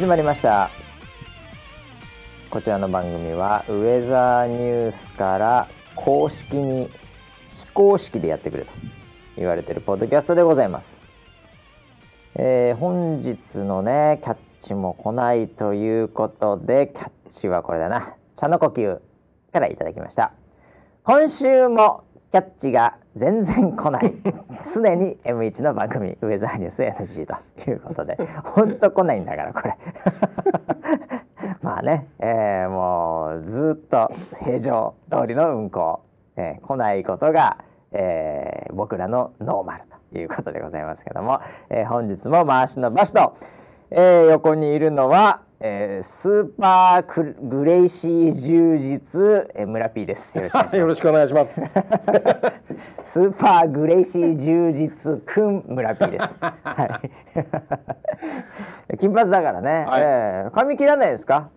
始まりました。こちらの番組はウェザーニュースから公式に非公式でやってくれと言われてるポッドキャストでございます、えー本日のねキャッチも来ないということでキャッチはこれだな。茶の呼吸からいただきました。今週もキャッチが全然来ない。常に M1 の番組ウェザーニュース NG ということで。本当来ないんだからこれ。まあね、えーもうずっと平常通りの運行、えー来ないことが、えー僕らのノーマルということでございますけども、えー本日も回しの場所と、えー横にいるのは、えースーパークグレイシー充実、えー村 P です。よろしくお願いします。スーパーグレイシー充実くん村 P です。はい。金髪だからね。はいえー髪切らないですか？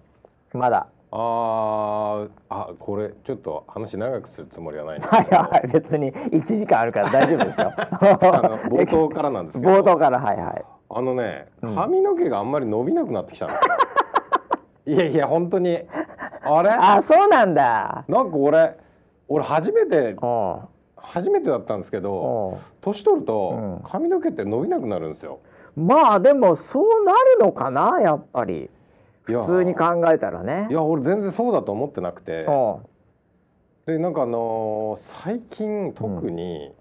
まだ。あーあ、これちょっと話長くするつもりはないんですはいはい。別に一時間あるから大丈夫ですよ。冒頭からなんですけど、冒頭からはいはい。あのね、うん髪の毛があんまり伸びなくなってきたんですよ。いやいや本当にあれ？あ、そうなんだ。なんか俺俺初めてお初めてだったんですけうど、お年取るうんと髪の毛って伸びなくなるんですよ。う。まあでもそうなるのかな？やっぱり。普通に考えたらねい。や俺全然そうだと思ってなくて、でなんかあのー最近特に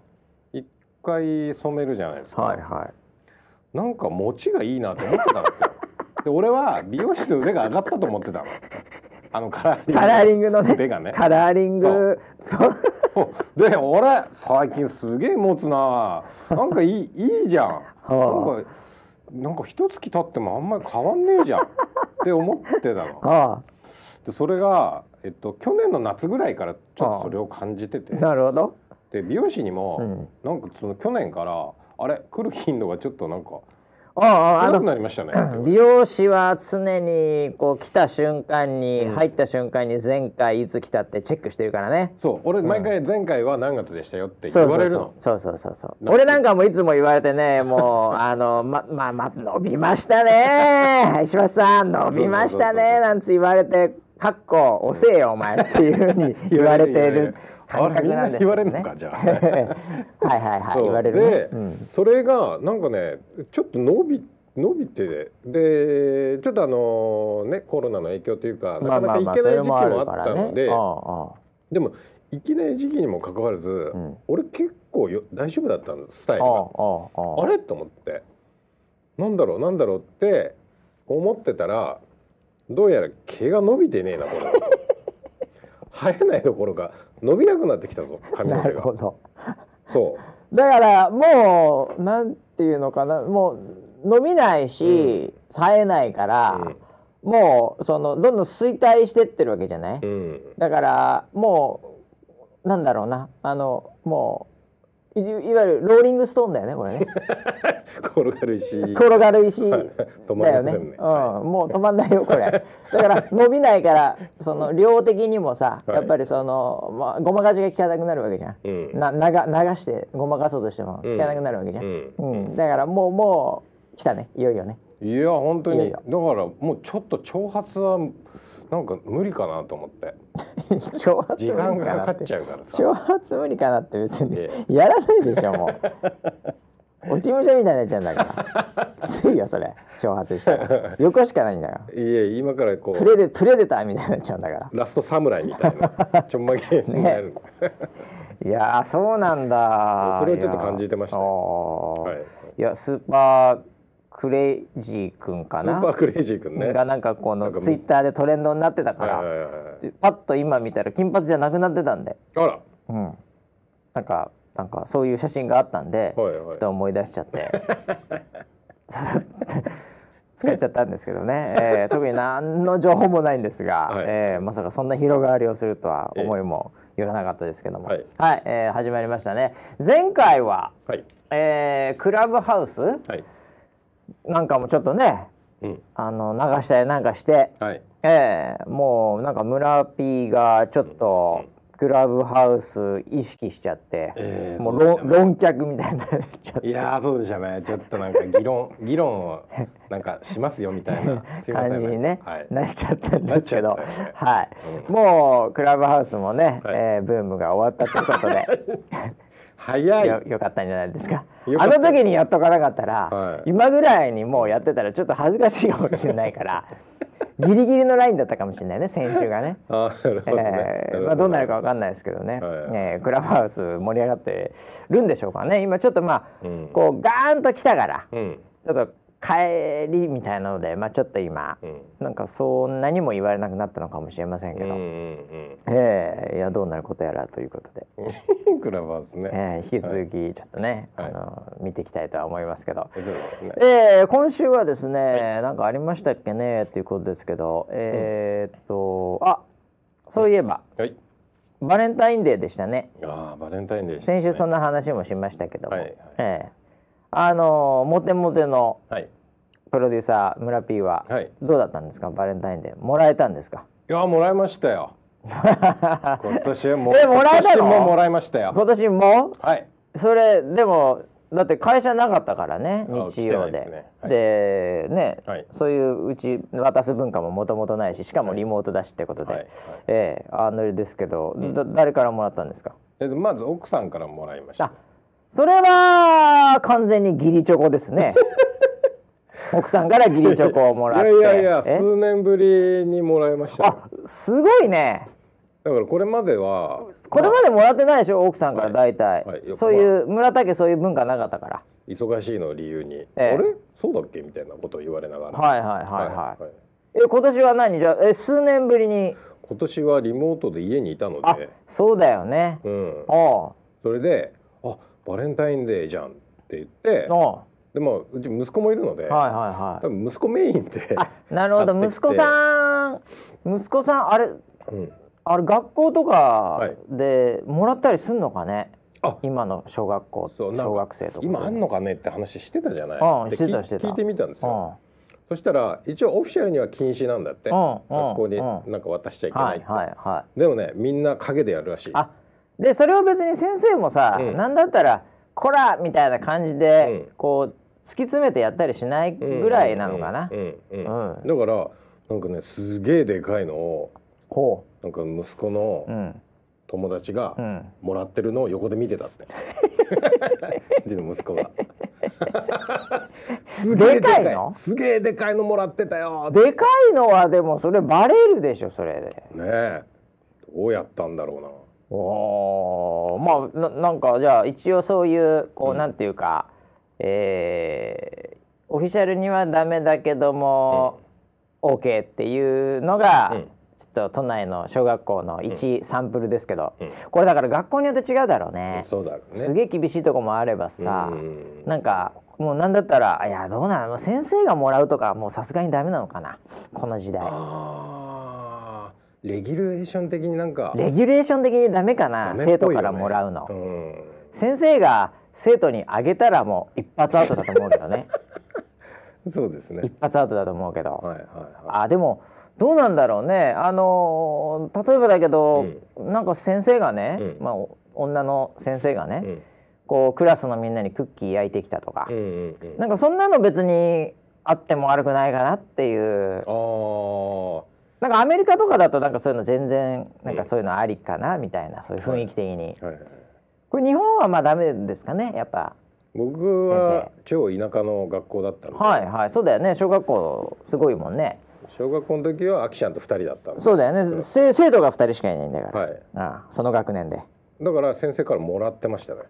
一回染めるじゃないですか。はいはい。なんか持ちがいいなって思ってたんですよ。で俺は美容師の腕が上がったと思ってたの。あのカラーリングのね。腕がね。カラーリングと。で俺最近すげえ持つな。なんかいいいいじゃん。はなんかなんか一月経ってもあんまり変わんねえじゃんって思ってたの。あでそれがえっと去年の夏ぐらいからちょっとそれを感じててあ、なるほど。で美容師にも、うん。なんかその去年からあれ来る頻度がちょっとなんかああ、なくの。なりましたね。美容師は常にこう来た瞬間に、うん入った瞬間に前回いつ来たってチェックしてるからね。そう俺毎回前回は何月でしたよって言われるの。そうそうそうそう俺なんかもいつも言われてねもう あのままあまあ伸びましたね 石橋さん伸びましたねなんつ言われてかっこ遅えよお前っていうふうに言われている感覚なんですあれみんな言われけどねるのかじゃあ。はいはいはい言われるね。で、うん。それがなんかねちょっと伸び伸びてでちょっとあのねコロナの影響というかなかなか行けない時期もあったので、でも行けない時期にもかかわらず、ん。俺結構よ大丈夫だったんですスタイルが。あれ？と思って。なんだろうなんだろうって思ってたらどうやら毛が伸びてねえなこれ。生えないどころか伸びなくなってきたぞ 髪のな毛が。るほど。そう。だからもうなんていうのかなもう伸びないし、冴えないから、もうそのどんどん衰退してってるわけじゃない、うん。だからもうなんだろうな。あのもういいわゆるローリングストーンだよねこれね。転がるし転がる石。だよね。ね。うん、もう止まんないよこれ。だから 伸びないからその量的にもさ、はい。やっぱりその、まあ、ごまかしが効かなくなるわけじゃん、うん。な流流してごまかそうとしても効かなくなるわけじゃん、うん。うん。だからもうもう来たね。いよいよね。いや本当に。だからもうちょっと長髪はなんか無理かなと思って挑 発時間がかかっゃちゃうからさ。挑発無理かなって別に。え。やらないでしょもう。落ち武者みたいになっちゃうんだから。きついよそれ。長髪したら。横しかないんだよ。いえ今からこプレうプレデターみたいになっちゃうんだから。ラストサムライみたいな。ちょんまげになる、いやーそうなんだそれをちょっと感じてましたねはい、いやスーパークレイジー君かな？スーパークレイジー君ね。がなんかこのツイッターでトレンドになってたから、パッと今見たら金髪じゃなくなってたんで、あら。うん、なんかなんかそういう写真があったんで、はいはい。ちょっと思い出しちゃって。使っちゃったんですけどね、えー特に何の情報もないんですが、はい。えーまさかそんな広がりをするとは思いもよらなかったですけども、はいえー始まりましたね。前回は、はい。えークラブハウスはいなんかもちょっとねうん。あの流したりなんかして、はい。えーもうなんか村 P がちょっとクラブハウス意識しちゃって、えーもう論論客みたいになっいやーそうでしたね。ちょっとなんか議論 議論をなんかしますよみたいな 感じにね、はい。なっちゃったんですけど、はい、うんもうクラブハウスもね、はい。えーブームが終わったということで 早い。よよかったんじゃないですか。あの時にやっとかなかったら、はい。今ぐらいにもうやってたらちょっと恥ずかしいかもしれないから ギリギリのラインだったかもしれないね先週がね。あーなるほどね、えーまあ、どうなるかわかんないですけどね、はい。えークラブハウス盛り上がってるんでしょうかね。今ちょっとまあ、うん。こうガーンと来たからうん。ちょっと帰りみたいなので、まあ、ちょっと今、うん。なんかそんなにも言われなくなったのかもしれませんけど、うんうんえーいやどうなることやらということで、う んクラブハウスね、えー引き続きちょっとね、はい。あの見ていきたいとは思いますけど。そうですね。えー今週はですね、なんかありましたっけね？っていうことですけど、えーっとあそういえば、はい。バレンタインデーでしたね。ああバレンタインデーね。先週そんな話もしましたけども、はいはい。ええあのモテモテのはい。プロデューサー村 P ははい。どうだったんですか？バレンタインデー。もらえたんですか？いやもらいましたよ。今年はもうえもらえたの？今年ももらいましたよ。今年も？はい。それでもだって会社なかったからねあ日曜で。ね。はい。でね、はい。そういううち渡す文化ももともとないししかもリモートだしってことで、はい。はいええあのですけど、ん。だ誰からもらったんですか？えまず奥さんからもらいました。あそれは完全に義理チョコですね。奥さんから義理チョコをもらって。いやいやいやえ？数年ぶりにもらいました。よあすごいね。だからこれまではこれまでもらってないでしょ？奥さんから大体、はい。はいそういう村田家そういう文化なかったから。忙しいのを理由に「ええ。あれ？そうだっけ?」みたいなことを言われながら。はいはいはいはい、はいえ今年は何？じゃあえ数年ぶりに。今年はリモートで家にいたのあで、そうだよね。うん、おうそれで「あバレンタインデーじゃん」って言ってでもうち息子もいるので、はいはいはい。多分息子メインで、あなるほど。息子さん息子さんあれうん、あれ学校とかはい。でもらったりすんのかね、あ。今の小学校そう小学生とか。今あんのかねって話してたじゃない、うんでしてたしてた。聞いてみたんですうん。よ、そしたら一応オフィシャルには禁止なんだって、うんうん学校にうんなんか渡しちゃいけなって、はいいはいはい。でもねみんな陰でやるらしい。あでそれを別に先生もさ、うんなんだったら「こら!」みたいな感じで、うんこう突き詰めてやったりしないぐらいなのかな。だからなんかねすげえでかいのをほなんか息子の友達がうん、もらってるのを横で見てたってうちの息子がすげえでかいのすげえでかいのもらってたよでかいのはでもそれバレるでしょそれで。ねえどうやったんだろうなおー。まあななんかじゃあ一応そういうこう、うん。なんていうか、えーオフィシャルにはダメだけども、OK っていうのが、うん。ちょっと都内の小学校の一サンプルですけど、うん。これだから学校によって違うだろうね。そうだろうね。すげえ厳しいとこもあればさ、うん。なんかもうなんだったらいやどうなの先生がもらうとかもうさすがにダメなのかなこの時代レギュレーション的になんかレギュレーション的にダメかなね。生徒からもらうの、うん。先生が生徒にあげたらもう一発アウトだと思うけどね。そうですね。一発アウトだと思うけど、はいはいはあでもどうなんだろうね。あのー例えばだけど、なんか先生がね、うん。まあお女の先生がね、いうん。こうクラスのみんなにクッキー焼いてきたとか、うんうんうん。なんかそんなの別にあっても悪くないかなっていう。あーなんかアメリカとかだとなんかそういうの全然なんかそういうのありかなみたいなそういう雰囲気的に、これ日本はまあダメですかねやっぱ。僕は超田舎の学校だったので、はいはい。そうだよね。小学校すごいもんね。小学校の時はアキちゃんと2人だったそうだよね、せ生徒が2人しかいないんだから、はい。ああその学年で。だから先生からもらってましたね。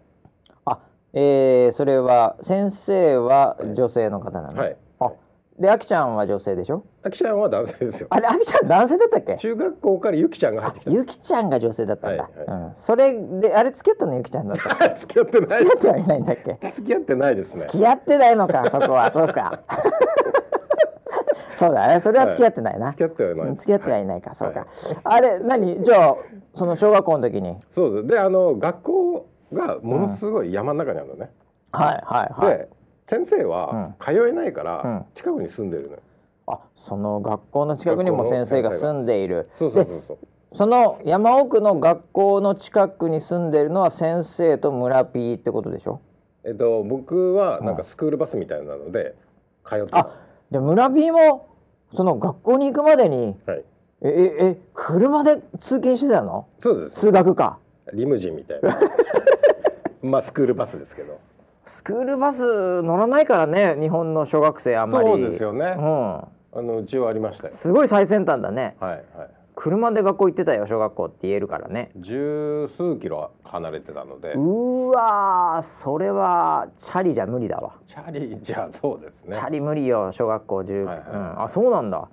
あえー、それは先生は女性の方なの、はい。あであきちゃんは女性でしょ？アキちゃんは男性ですよ。あれあきちゃん男性だったっけ？中学校からゆきちゃんが入ってきた。ゆきちゃんが女性だったんだ、はいはうん、それであれ付き合ったのゆきちゃんだった付き合ってない付き合ってはいないんだっけ？付き合ってないですね。付き合ってないのかそこは。そうか。そうだね。それは付き合ってないな、付き合ってはない。うん付き合ってはいないか、そうか、はいあれ何？じゃあその小学校の時に？そうです。であの学校がものすごい山の中にあるのね、はいはいはい。で先生は通えないからうん。近くに住んでるのよ、あその学校の近くにも先生が住んでいる。そうそうそうそう。その山奥の学校の近くに住んでるのは先生と村 P ってことでしょ？えっと僕はなんかスクールバスみたいなので通ってたあじゃあ村 P もその学校に行くまでにはい。えええ車で通勤してたの？そうです。通学か。リムジンみたいな。まあスクールバスですけどスクールバス乗らないからね日本の小学生あんまり。そうですよね。うん。あのうちはありましたよ。すごい最先端だね。はいはい。車で学校行ってたよ小学校って言えるからね。十数キロ離れてたので。うーわーそれはチャリじゃ無理だわ、チャリじゃそうですね。チャリ無理よ小学校10、はいはい。うん、あそうなんだ。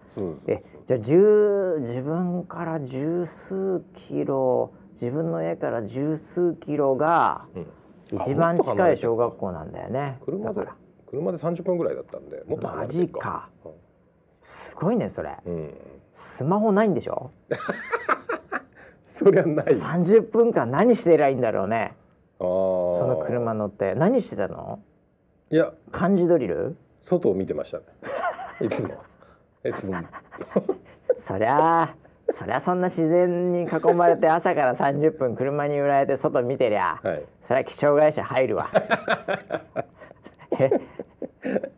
えじゃあ10自分から十数キロ自分の家から十数キロがうん一番近い小学校校なんだよね。車で車で30分ぐらいだったんでもっと離マれてるジか。すごいねそれ。うん。スマホないんでしょ？そりゃない。あ30分間何してりゃいいんだろうね。そその車乗って。何してたの？いや。漢字ドリル？外を見てましたね。いつも。いつも。そりゃあそりゃそんな自然に囲まれて 朝から30分車に揺られて外見てりゃ、はい。そりゃ気象会社入るわ。え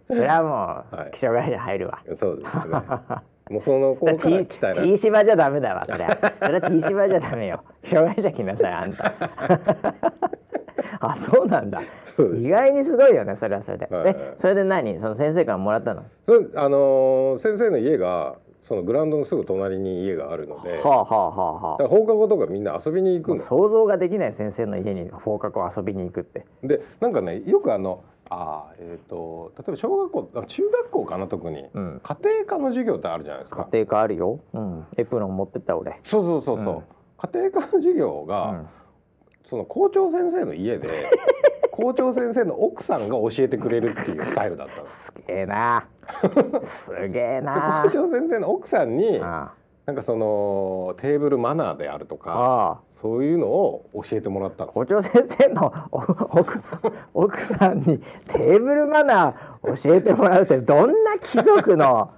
そりゃもはい。う気象会社入るわ、そうですね。もうそのそれ頃から T, 鍛えられ T 芝じゃダメだわそりゃ。そりゃ T 芝じゃダメよ。気象会社来なさいあんた。あそうなんだ。意外にすごいよねそれはそれで、はいはい。えそれで何？その先生からもらったの？それあのー先生の家がそのグラウンドのすぐ隣に家があるので、はあはあはあはだから放課後とかみんな遊びに行くの。想像ができない先生の家に放課後遊びに行くって。でなんかねよくあのあーえっ、と例えば小学校あ中学校かな特に、うん。家庭科の授業ってあるじゃないですか。家庭科あるよ、うん、エプロン持ってった俺、そうそうそうそう、うん。家庭科の授業うが、ん、その校長先生の家で 校長先生の奥さんが教えてくれるっていうスタイルだったすすげえな。すげえでな。校長先生の奥さんにあなんかそのテーブルマナーであるとかああ。そういうのを教えてもらったの。校長先生のお奥 奥さんにテーブルマナー教えてもらうってどんな貴族の？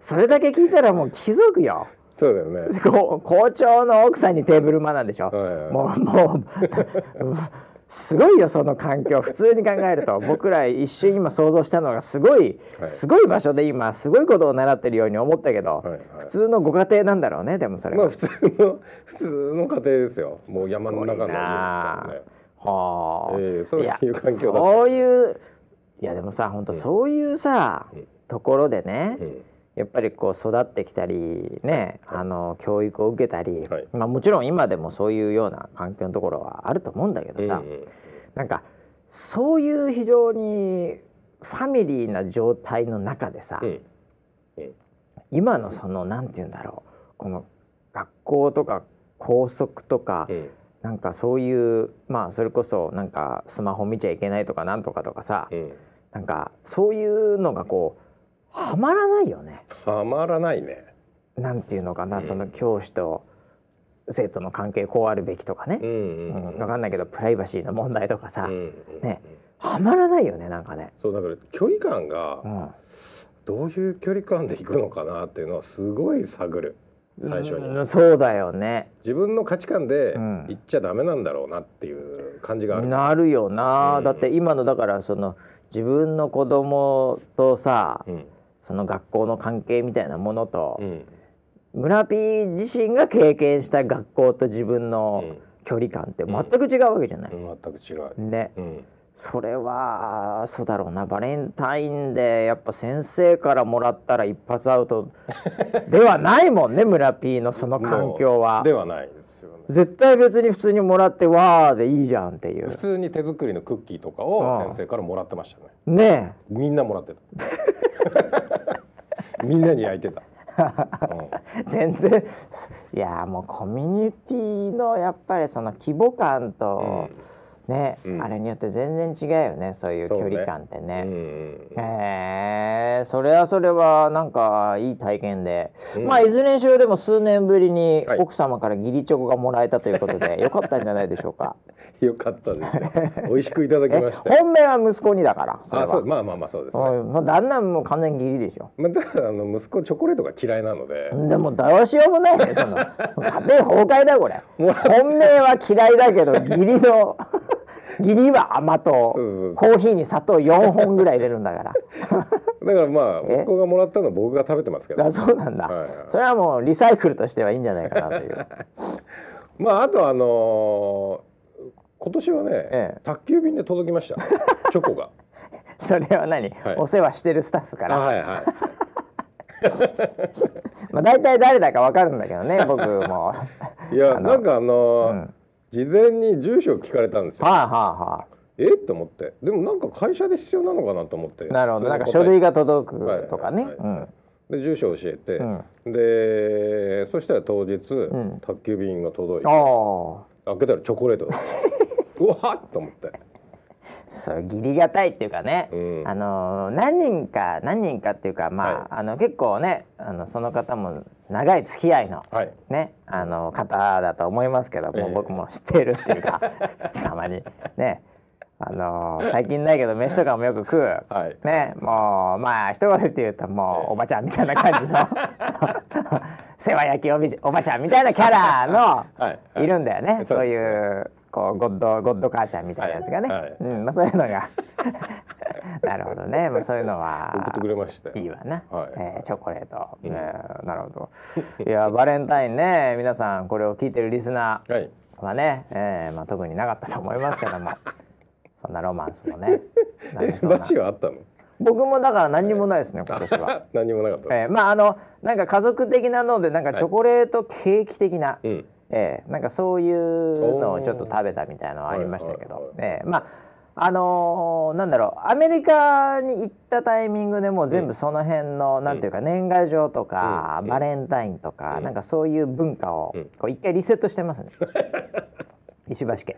それだけ聞いたらもう貴族よそうだよね。こ校長の奥さんにテーブルマナーでしょ、はいはい。はいもうもう すごいよその環境普通に考えると。僕ら一瞬今想像したのがすごい、はい。すごい場所で今すごいことを習ってるように思ったけど、はいはい。普通のご家庭なんだろうねでもそれは。まあ普通の普通の家庭ですよ。もう山の中の家ですからね。はあ、ええそういうや環境だそういういやでもさ本当そういうさ、うん。ところでね、うんやっぱりこう育ってきたりね、あの教育を受けたり、はい。まあもちろん今でもそういうような環境のところはあると思うんだけどさ、うんうんなんかそういう非常にファミリーな状態の中でさ、うん。今のそのなんて言うんだろうこの学校とか校則とか、うん。なんかそういうまあそれこそなんかスマホ見ちゃいけないとかなんとかとかさ、うん。なんかそういうのがこうはまらないよね。はまらないね。なんていうのかな、うん。その教師と生徒の関係こうあるべきとかね、うんううん。ん分かんないけどプライバシーの問題とかさ、うんね。はまらないよねなんかね。そうだから距離感がうん。どういう距離感で行くのかなっていうのはすごい探る。最初に。うんそうだよね。自分の価値観でうん。行っちゃダメなんだろうなっていう感じがある。なるよな、うん。だって今のだからその自分の子供とさ、うんその学校の関係みたいなものと、うん。村 P 自身が経験した学校と自分のうん。距離感って全く違うわけじゃない。うん全く違う。ね、うんそれはそうだろうな。バレンタインでやっぱ先生からもらったら一発アウトではないもんね 村 P のその環境は。ではないですよね。絶対別に普通にもらってわーでいいじゃんってい普う通に手作りのクッキーとかあをあ先生からもらってましたね。ねみんなもらってた。みんなに焼いてた、うん。え全然いやもうコミュニティのやっぱりその規模感と、ね、うんあれによって全然違うよねそういう距離感ってね。うんうんへえそれはそれはなんかいい体験で、うんまあいずれにしろでも数年ぶりにはい奥様から義理チョコがもらえたということで、よかったんじゃないでしょうか。よかったですよ。美味しくいただきえました。本命は息子にだからそれあ、は。まあまあまあそうですね。うんもう旦那もう完全に義理でしょ。まあだからあの息子チョコレートが嫌いなので、でもどうしようもないねその家庭崩壊だよこれ本命は嫌いだけど義理の義理は甘党。コーヒーに砂糖4本ぐらい入れるんだから。だからまあえ？息子がもらったの僕が食べてますけど。あ。そうなんだ、はいはい。それはもうリサイクルとしてはいいんじゃないかなという。まああとあのー今年はね、ええ。宅急便で届きました。チョコが。それは何、はい。お世話してるスタッフかあら、はいはい。まあ大体誰だかわかるんだけどね僕も。いやなんかあのーうん事前に住所を聞かれたんですよ。はあはあはえ？っと思って。でもなんか会社で必要なのかなと思って。あなるほど。なんか書類が届くとかね、はいはいはい。で住所を教えて、うん。でそしたら当日、ん。宅急便が届いて。開けたらチョコレート うわっと思って、そう義理がたいっていうかね、うん。あの何人か何人かっていうかまあ,、はい。あの結構ねあのその方も長い付き合いのはい。ねあの方だと思いますけども、ええ。僕も知ってるっていうか たまに。ね。あの最近ないけど飯とかもよく食う、はい。ね。もうまあ一言で言うともうおばちゃんみたいな感じの 世話焼きおびおばちゃんみたいなキャラのはい。はい。いるんだよね。そういうこうゴッドゴッド母ちゃんみたいなやつがね、はい。はい。うんまあそういうのが。なるほどね、まあそういうのはいいわな、はい。えーチョコレート、うん。えーなるほど。いやバレンタインね皆さんこれを聞いてるリスナはい。ーはね、えーまあ特になかったと思いますけども。そんなロマンスもね。僕もだから何にもないですね今年は。何にもなかった、えーまああのなんか家族的なのでなんかチョコレートケーキ的な、うんえーなんかそういうのをちょっと食べたみたいなのはありましたけど。はいはいはい、えーまああのーなんだろうアメリカに行ったタイミングでもう全部その辺の、なんていうか年賀状とか、うん。バレンタインとか、うん。なんかそういう文化をうん。こう一回リセットしてますね。石橋家。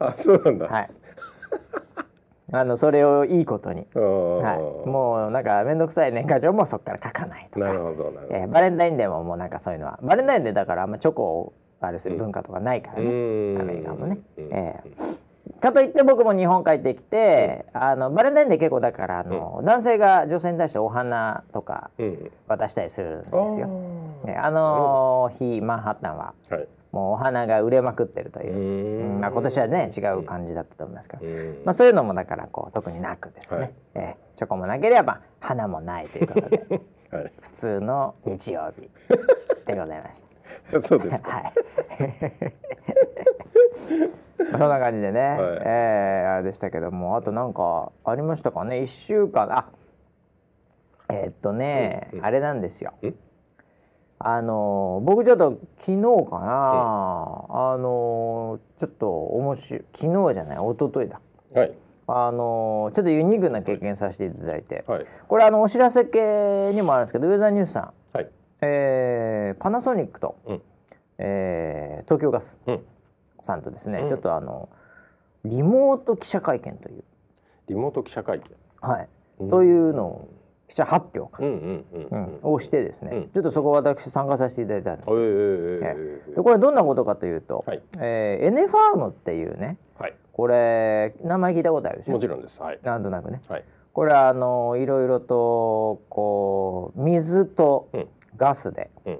あそうなんだ、はい。あのそれをいいことに、はい、もうなんか面倒くさい年賀状もそこから書かないとか。なるほどなるほど、えーバレンタインデーももうなんかそういうのは。バレンタインデーだからあんまチョコをあれする文化とかないからね、うん。アメリカもね、うん。えーかといって僕も日本帰ってきて、あのバレンタインデー結構だからあの、男性が女性に対してお花とかうん。渡したりするんですあよ。ー。ねあの日マンハッタンははい。もうお花が売れまくってるという。う、まあ、今年はね違う感じだったと思いますけど、うん。まあ、そういうのもだからこう特になくですね、はい。えーチョコもなければ花もないということで。はい。普通の日曜日でございました。そうですか。はい。ま あそんな感じでね、えーあれでしたけども、あとなんかありましたかね、一週間、あ、えーっとね、うんうん。あれなんですよ。ん？あのー僕ちょっと昨日かな、あのーちょっと面白い昨日じゃない一昨日だ。はい。あのーちょっとユニークな経験させていただいて、はい。これあのお知らせ系にもあるんですけどウェザーニュースさん、はい。えーパナソニックと、うんえー東京ガスうん。さんとですね、うんちょっとあのリモート記者会見という、リモート記者会はい、見。というのを記者発表かうんうんうんううんん。をしてですね、うんちょっとそこ私参加させていただいたんですええよ。ええでこれどんなことかというと、はいえーエネファームっていうねはい。これ名前聞いたことあるでしょ？もちろんです。はい。なんとなくねはい。これはあのいろいろとこう水とうんガスで、うん。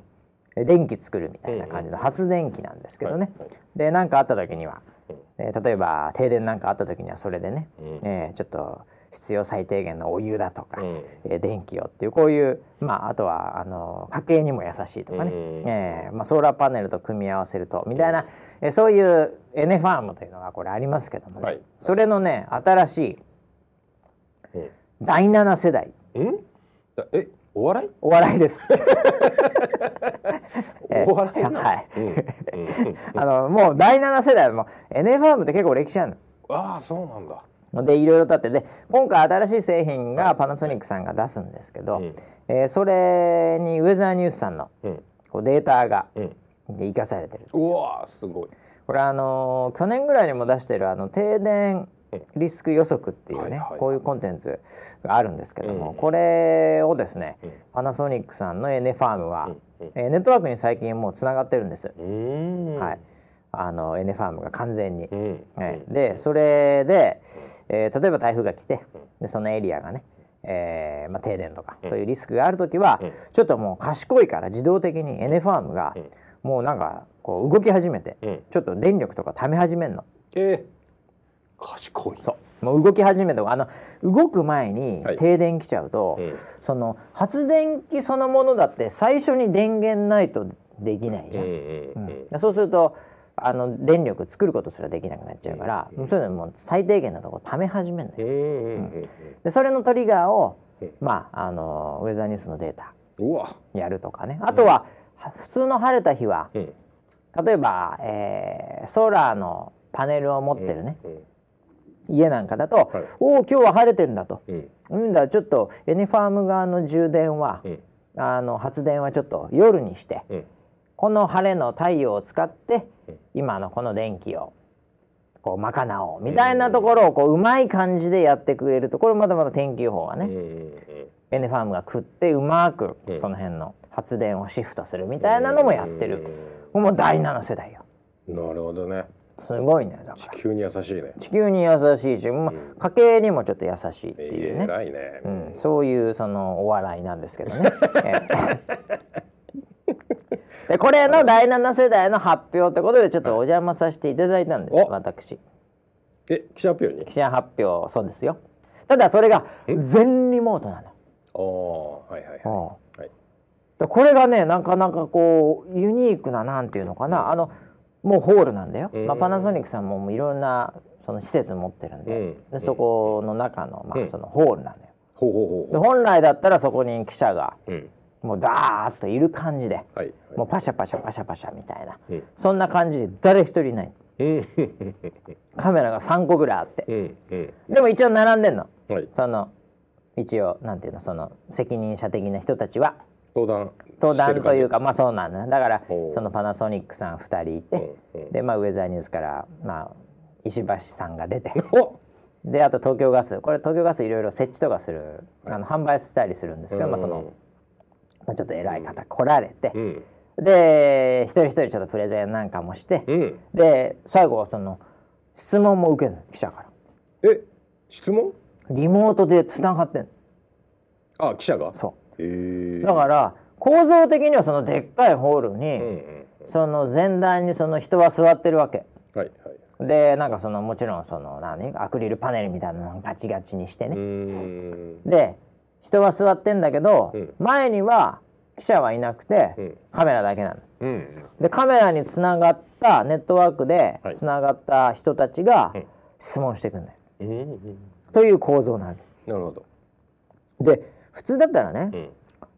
え電気作るみたいな感じの発電機なんですけどね、はい。で何かあった時には、うん。えー例えば停電なんかあった時にはそれでね、うん。えーちょっと必要最低限のお湯だとか、うん。えー電気をっていうこういう、まあ、あとはあの家計にも優しいとかね、うん。えーまあ、ソーラーパネルと組み合わせるとみたいな、えーそういうエネファームというのがこれありますけどもね、はい。それのね新しいうん。第7世代。うん？だえ？お笑い？お笑いです。え お笑い？はい。あのもう第7世代もエネファームって結構歴史あるああそうなんだ。の。でいろいろとあってで今回新しい製品がパナソニックさんが出すんですけど、うんえーそれにウェザーニュースさんのうんこうデータがうん。生かされてるうわーすごい。これあのー去年ぐらいにも出してるあの停電リスク予測っていうね、こういうコンテンツがあるんですけども、うん。これをですね、うん。パナソニックさんのエネファームは、うえーネットワークに最近もうつながってるんです、はい。あのエネファームが完全に。うん。えーでそれで、えー例えば台風が来てでそのエリアがね、えーまあ、停電とか、そういうリスクがある時は、うん。ちょっともう賢いから自動的にエネファームが、うん。もうなんかこう動き始めて、うん。ちょっと電力とか貯め始めるの。えー、賢い。そう。もう動き始めてあの動く前にはい。停電来ちゃうと、うん。その発電機そのものだって最初に電源ないとできないじゃん。うんうんそうするとあの電力作ることすらできなくなっちゃうから、うん。そういうのもう最低限のところ貯め始めるのよ。うんうんうんでそれのトリガーを、うん。まああのウェザーニュースのデータやるとかね。あとは、は普通の晴れた日はうん。例えば、えーソーラーのパネルを持ってるね、うん家なんかだと、はい。おお今日は晴れてんだと。うん。うんだちょっとエネファーム側の充電は、うん。あの発電はちょっと夜にして、うん。この晴れの太陽を使って、うん。今のこの電気をこう賄おうみたいなところをこううまい感じでやってくれるとこれまだまだ天気予報がね、エネファームが食ってうまくうん。その辺の発電をシフトするみたいなのもやってる、もう第7世代よ。うんなるほどねすごいねだから。地球に優しいね。地球に優しいし、まあうん。家計にもちょっと優しいっていうね、偉いね。うん、そういうそのお笑いなんですけどね。ええ。でこれの第7世代の発表ってことでちょっとお邪魔させていただいたんです、お。私。え記者発表に？記者発表そうですよ。ただそれが全リモートなの、ああはいはい。うん。はい。でこれがねなかなかこうユニークななんていうのかな。あのもうホールなんだよ、うん。まあ、パナソニックさんももういろんなその施設持ってるんで,、うん。でそこの中の,、まあ、うん。そのホールなんだよ。で本来だったらそこに記者がもうダーッといる感じではい。もうパシャパシャパシャパシャみたいな。うん。そんな感じで誰一人いない。うん。カメラが3個ぐらいあって。でも一応並んでんの。はい。その一応なんていうのその責任者的な人たちは登壇登壇というかかまあそうなんだだからそのパナソニックさん2人いてでまあウェザーニュースからまあ石橋さんが出て。おであと東京ガス。これ東京ガスいろいろ設置とかするあの販売したりするんですけどまあそのまあちょっと偉い方来られてうん。で一人一人ちょっとプレゼンなんかもしてうん。で最後はその質問も受けるの記者から。え質問？リモートでつながってんの。あ記者が？そうだから構造的にはそのでっかいホールに、その前段にその人は座ってるわけ。はいはい。でなんかそのもちろんその何？アクリルパネルみたいなのをガチガチにしてうね、ん。で人は座ってんだけど、うん。前には記者はいなくて、うん。カメラだけなの。うんでカメラにつながったネットワークではい。つながった人たちがうん。質問してくんだよ、うんうん。という構造なわけ。なるほど。で普通だったらね、うん。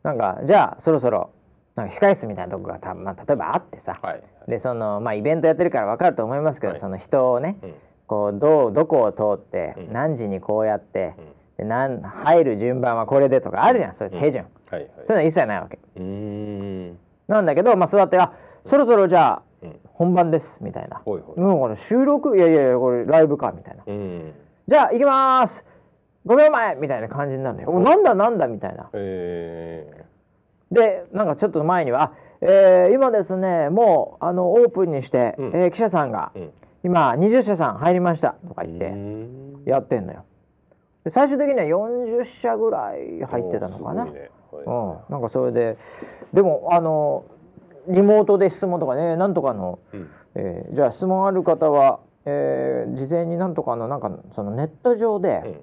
なんかじゃあそろそろなんか控室みたいなとこがた、まあ、例えばあってさ、はい。でそのまあイベントやってるから分かると思いますけど、はい。その人をね、うん。こうどうどこを通って、うん。何時にこうやって、うん。でなん入る順番はこれでとかあるじゃんそういう手順、はいはい。そういうのは一切ないわけ。うん。なんだけど、まあ、座ってあそろそろじゃあうん。本番ですみたいな。ほいほい。もうこれ収録？いやいやいやこれライブかみたいな。うん。じゃあ行きます5秒前みたいな感じになるん。だよおなんだなんだみたいな。えでなんかちょっと前にはあえー今ですねもうあのオープンにして、うん。えー記者さんがーうん。今20社さん入りましたとか言ってうん。やってんのよ。で最終的には40社ぐらい入ってたのかな、ね。はい。うん、なんかそれででもあのリモートで質問とかねなんとかの、うん。えーじゃあ質問ある方は、えー事前になんとかのなんかそのネット上うん。で、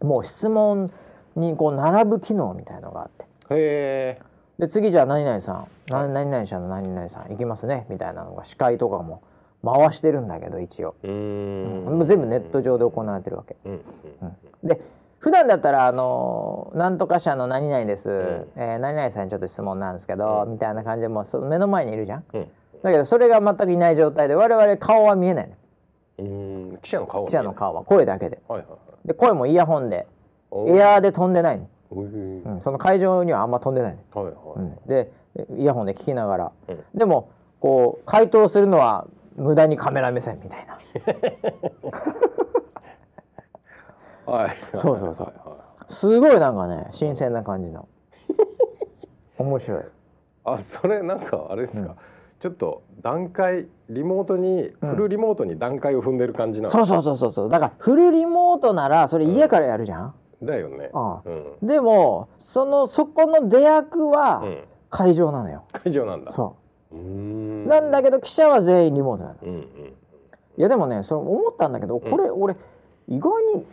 もう質問にこう並ぶ機能みたいのがあって。うんへえ。で次じゃあ何々さん、な何々社の何々さん行きますねみたいなのが司会とかも回してるんだけど一応、ううん。ん。もう全部ネット上で行われてるわけ。うんで普段だったらあのなんとか社の何々です、ん。えー何々さんにちょっと質問なんですけど、みたいな感じでもうその目の前にいるじゃん。うん。だけどそれが全くいない状態で我々顔は見えないの。うん。記者の顔は記者の顔は声だけで。はいはいはいで声もイヤホンでエアーで飛んでないうん、その会場にはあんま飛んでないの、はいはい。うん、でイヤホンで聞きながら、うん。でもこう回答するのは無駄にカメラ目線みたいな。はい。そうそうそう。すごいなんかね新鮮な感じの。面白い。あそれなんかあれですか、うんちょっと段階リモートにうんフルリモートに段階を踏んでる感じなの、そうそうそうそうそう。だからフルリモートならそれ家からやるじゃん、だよね。うん、でもそのそこの出役はうん、会場なのよ、会場なんだ。そう。ーうん。なんだけど記者は全員リモートなの。うんうんいやでもねそれ思ったんだけどこれ俺意外に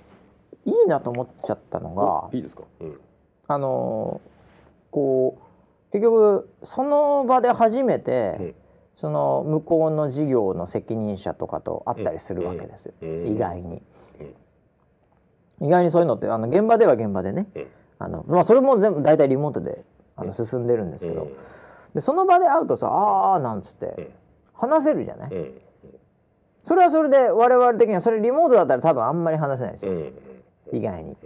いいなと思っちゃったのがおいいですか？うん。あのーこう結局その場で初めて、うん。その向こうの事業の責任者とかと会ったりするわけですよ、うん。意外に、意外にそういうのってあの現場では現場でね、うん。あのまあ、それも全部大体リモートであの進んでるんですけど、でその場で会うとさ「ああ」なんつって、うん。話せるじゃない、それはそれで我々的にはそれリモートだったら多分あんまり話せないですよ、うん。意外に。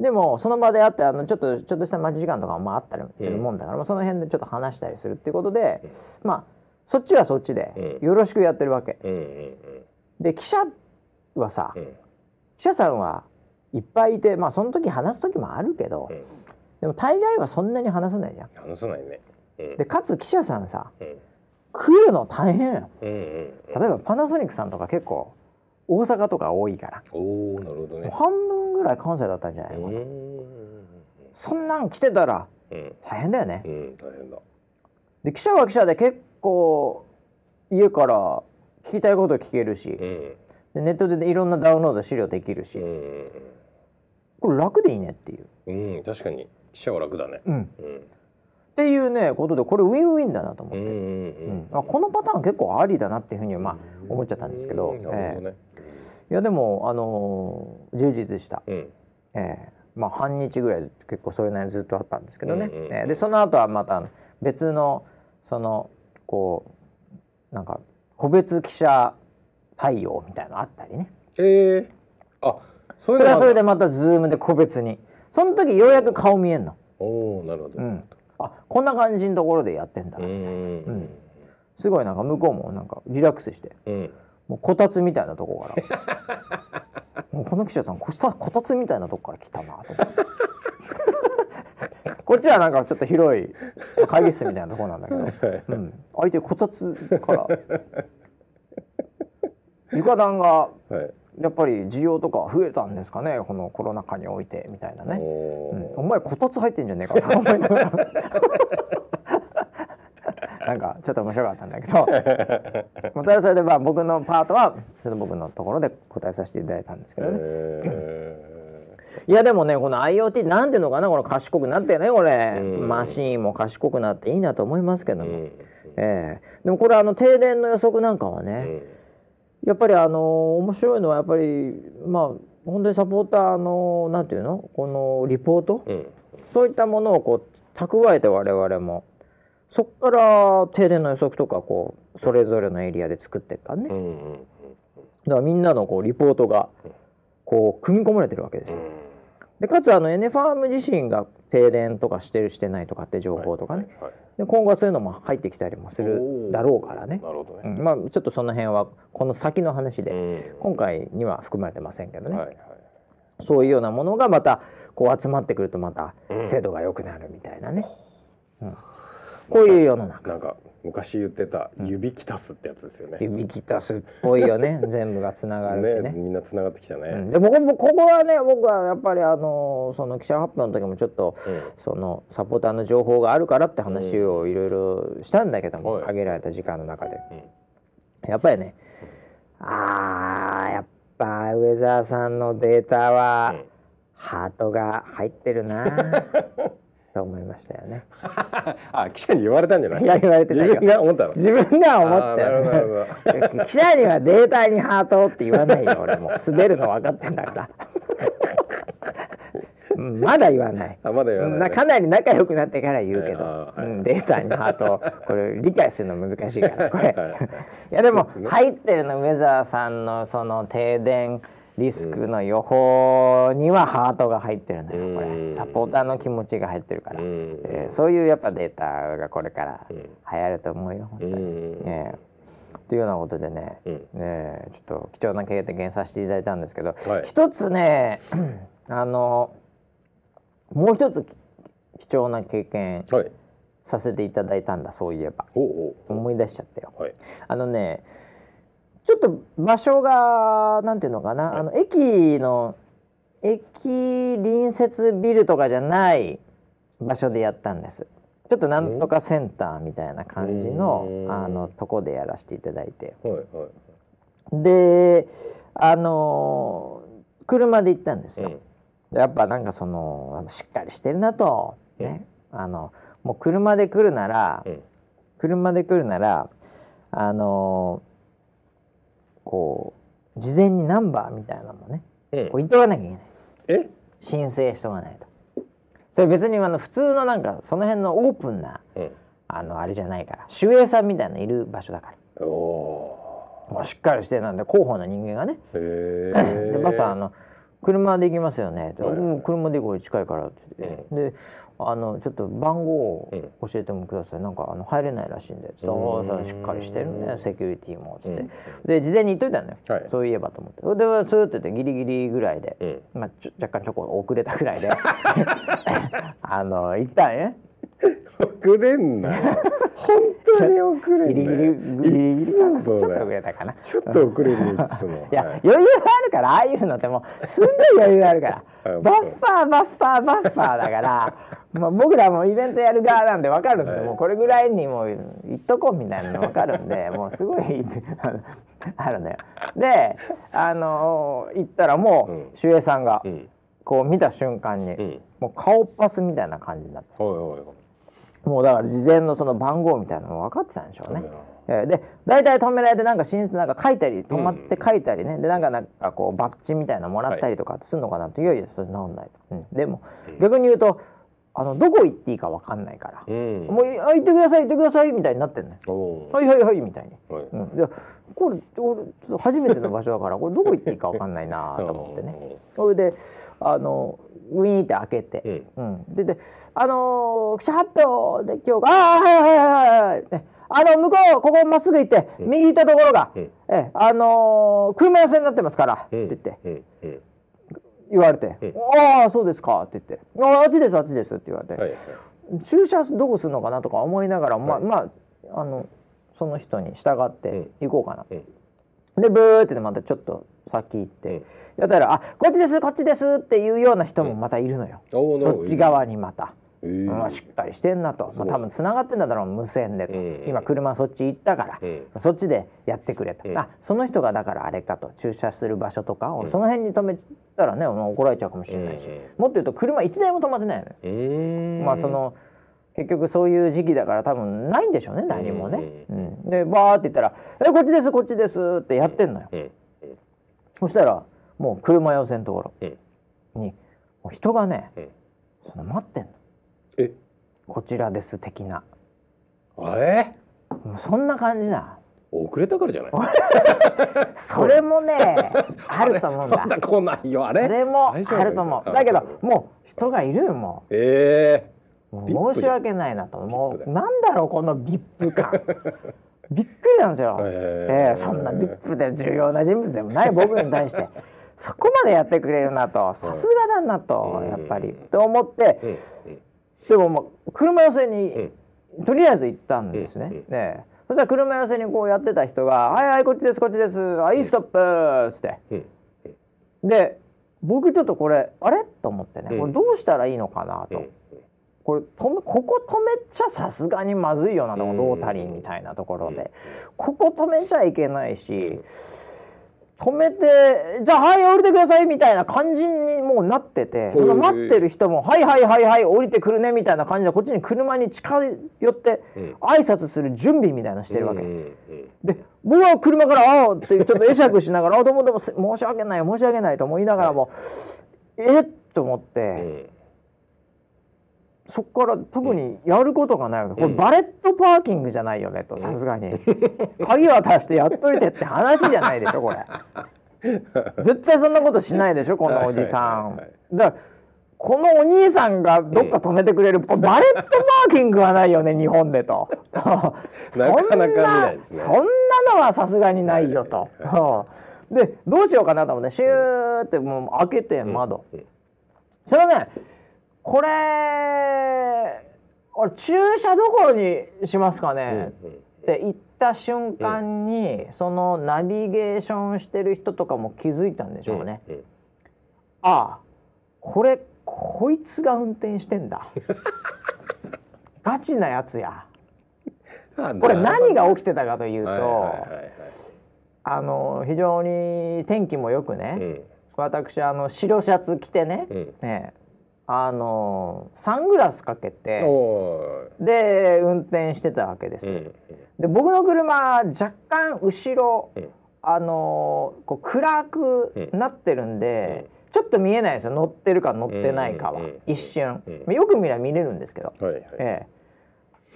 でもその場で会ってあのちょっとちょっとした待ち時間とかもまああったりするもんだから、まあその辺でちょっと話したりするっていうことで、まあそっちはそっちでうん。よろしくやってるわけ。で記者はさ、うん。記者さんはいっぱいいてまあその時話す時もあるけど、うん。でも大概はそんなに話さないじゃん。話さないね。うん。でかつ記者さんさうん。来るの大変よ。うんうん例えばパナソニックさんとか結構大阪とか多いから、おおなるほどね。半分ぐらい関西だったんじゃないのかな、うん。そんなん来てたらうん。大変だよね。うん大変だ。で記者は記者で結構家から聞きたいこと聞けるし、うん。でネットでいろんなダウンロード資料できるし、うん。これ楽でいいねっていう、うん確かに。記者は楽だね。うん、っうん。ていうねことでこれウィンウィンだなと思って、うんうんうん。あこのパターン結構ありだなっていうふうにまあ思っちゃったんですけど、うんなるほどねいやでもあのー充実した、うん。えーまあ半日ぐらい結構そういうのずっとあったんですけどね、うんうんうんえーでその後はまた別のそのこうなんか個別記者対応みたいなのあったりね。ええ。あそそれはそれでままたズームで個別に。その時ようやく顔見えんの、おおなるほど。うん、あこんな感じのところでやってんだ、うん。うん。すごいなんか向こうもなんかリラックスして。うんもうこたつみたいなとこから。もうこの記者さんこたこたつみたいなとこから来たなと思って。こっちはなんかちょっと広い会議室みたいなところなんだけど、うん、相手こたつから。床暖がはい。やっぱり需要とか増えたんですかね？このコロナ禍においてみたいなね、おうん、おー前こたつ入ってんじゃねえかとか思いながらなんかちょっと面白かったんだけど まあそれはそれでまあ僕のパートはちょっと僕のところで答えさせていただいたんですけどね、えいやでもねこの IoT なんていうのかなこの賢くなってねこれ、うん。マシーンも賢くなっていいなと思いますけども、ーうん。ええ。でもこれあの停電の予測なんかはね、うん。やっぱりあの面白いのはやっぱりまあ本当にサポーターのなんていうの？このリポート、うん。そういったものをこう蓄えて我々もそこから停電の予測とかこうそれぞれのエリアで作っていくからね、だかうんうんらみんなのこうリポートがこう組み込まれてるわけですよ。うん。でかつあの N ファーム自身が停電とかしてるしてないとかって情報とかね、はいはいで今後はそういうのも入ってきたりもするだろうからね。なるほどね。うん。まあちょっとその辺はこの先の話で、うん。今回には含まれてませんけどね、はいはい。そういうようなものがまたこう集まってくるとまたうん。精度が良くなるみたいなね、うんこういう世の中。なんか昔言ってた指きたすってやつですよね。指きたすっぽいよね。全部がつながるしね。ねみんなつながってきたうん、ね。でもここはね僕はやっぱりあのその記者発表の時もちょっとうん。そのサポーターの情報があるからって話をいろいろしたんだけども、はい。限られた時間の中で。うん。やっぱりねあーやっぱウェザーさんのデータは、うん。ハートが入ってるな と思いましたよね。あ記者に言われたんじゃない？いや言われてないよ自分が思ったの？自分が思ったよ、ね。記者にはデータにハートって言わないよ俺も滑るの分かってんだから。うんまだ言わない。あまだ言わないねなかなり仲良くなってから言うけど、はいはいうん、データにハートこれ理解するの難しいからこれ、はいやでも入ってるのウェザーさんのその停電リスクの予報にはハートが入ってるのよこうん。れ。サポーターの気持ちが入ってるから、うん。えーそういうやっぱデータがこれからうん流行ると思うよ本当に、うんえ。ーというようなことでね、うん。ねえちょっと貴重な経験させていただいたんですけど、はい。一つね あのもう一つ貴重な経験はい。させていただいたんだそういえば。思い出しちゃったよ。うはい。あのねちょっと場所がなんていうのかな、はい。あの駅の駅隣接ビルとかじゃない場所でやったんです。ちょっとなんとかセンターみたいな感じのうん。あのとこでやらせていただいて。はいはいであのー車で行ったんですよ。うん。やっぱなんかそのしっかりしてるなと、ね。あのもう車で来るなら、うん。車で来るならあのーこう事前にナンバーみたいなのもねうん。こう言っとかなきゃいけない。え？申請しとかないと。それ別にあの普通のなんかその辺のオープンなうん。あのあれじゃないから守衛さんみたいなのいる場所だから。もうしっかりしてなんで広報の人間がね。でバスあの車で行きますよね」ってはい。車で行こう近いから」って言って、であのちょっと番号を教えてもください、なんかあの入れないらしいんで」つって「おうんーそうしっかりしてるねセキュリティも」つって、うん。で事前に言っといたのよ、はい。そういえばと思って。でそうやっててギリギリぐらいで、うん。まあ、ちょ若干ちょこ遅れたぐらいで。あの行ったんね遅れんな。よ本当に遅れんなギリギリよギリギリちょっと遅れたかなちょっと遅れるいつも。いや、はい。余裕があるからああいうのってもうすんごい余裕があるから。あバッファーバッファーバッファーだからまあ僕らもイベントやる側なんで分かるんですよ、はい。もうこれぐらいにもう言っとこうみたいなの分かるんで もうすごい あるのよ。であの行ったらもう守衛さんがうん。こう見た瞬間に、うん。もう顔パスみたいな感じになってはいはいもうだから事前のその番号みたいなの分かってたんでしょうね。はいえーで大体止められてなんか申請なんか書いたり止まって書いたりね、でなんかなんかこうバッジみたいなのもらったりとかするのかなと、い、やいやそれなんないと、うん、でも、うん。逆に言うとあのどこ行っていいか分かんないから、うん。もうあ行ってください行ってくださいみたいになってんねはいはいはいみたいに、はい。うん、でこれ俺ちょっと初めての場所だからこれどこ行っていいか分かんないなと思ってね。それであのウィーンって開けて、うん。うん、でであのー記者発表で今日ああはいはいはいはい。ねあの向こうここまっすぐ行って、うん。右行ったところが、うん。ええあのー車寄せになってますから、うん。って言って。うん。うん。言われて「うん。ああそうですか」って言って「あああっちですあっちです」って言われて、はいはい。駐車どこするのかなとか思いながら、まあはい。まああのその人に従って行こうかな、うん。でブーってまたちょっと先行って、うんやったら「あこっちですこっちです」っていうような人もまたいるのよ、おーなるほど。そっち側にまた。えー。まあ、しっかりしてんなと、まあ、多分つながってんだろう。無線でと、うん今車そっち行ったから、うんそっちでやってくれと、うんあその人がだからあれかと。駐車する場所とか、うん。その辺に止めたらねもう怒られちゃうかもしれないし、うんもっと言うと車1台も止まってないのよ、うーんまあその結局そういう時期だから多分ないんでしょうね何もね、ううん。でバーって言ったら「えこっちですこっちです」ってやってんのよ、うんそしたらもう車寄せのところうんにもう人がね、うんその待ってんの。え。こちらです的な。あれ？もうそんな感じだ遅れたからじゃない？それもね あると思うんだ。まだ来ないよあれ？それもあると思う。あだけどもう人がいるよもえうもビップじゃんう申し訳ないなと。もうなんだろうこのビップ感 びっくりなんですよ、えええそんなビップで重要な人物でもない 僕に対して。そこまでやってくれるなと。さすがだなとうん。やっぱり。と思って。でももう車寄せに、うん。とりあえず行ったんですね。ねそしたら車寄せにこうやってた人が「はいはいこっちですこっちです。あいいストップ」っつって。うん。で僕ちょっとこれあれ？と思ってね、うん。これどうしたらいいのかなと、うんこれ止めここ止めちゃさすがにまずいよなロータリーみたいなところで、うん。ここ止めちゃいけないし、止めてじゃあはい降りてくださいみたいな感じにもうなってて、待ってる人もはいはいはいはい降りてくるねみたいな感じでこっちに車に近寄ってうん。挨拶する準備みたいなのしてるわけ。で僕は車から「ああ」ってちょっと会釈しながら「あどうもどうもす申し訳ない申し訳ない」と思いながらも「えっ?」と思って、うんそこから特にやることがないわけこれバレットパーキングじゃないよねとさすがに。鍵渡してやっといてって話じゃないでしょこれ。絶対そんなことしないでしょこのおじさん。だからこのお兄さんがどっか止めてくれる、 valet parking はないよね 日本でと。なかなね。そんなのはさすがにないよと、うん。でどうしようかなと思ってシューってもう開けて窓、うん。それねこれ駐車どころにしますかね、うんうんって言った瞬間に、そのナビゲーションしてる人とかも気づいたんでしょうね、うんああこれこいつが運転してんだ。ガチなやつや。あこれ何が起きてたかというと、はいはいはいあの非常に天気もよくね、はいうん私あの白シャツ着てね、うんねあのサングラスかけておで運転してたわけですうんで僕の車若干後ろ、うん。あのこう暗くなってるんで、うん。ちょっと見えないですよ。乗ってるか乗ってないかは、一瞬、うよく見れば見れるんですけど、はいはい。ええ、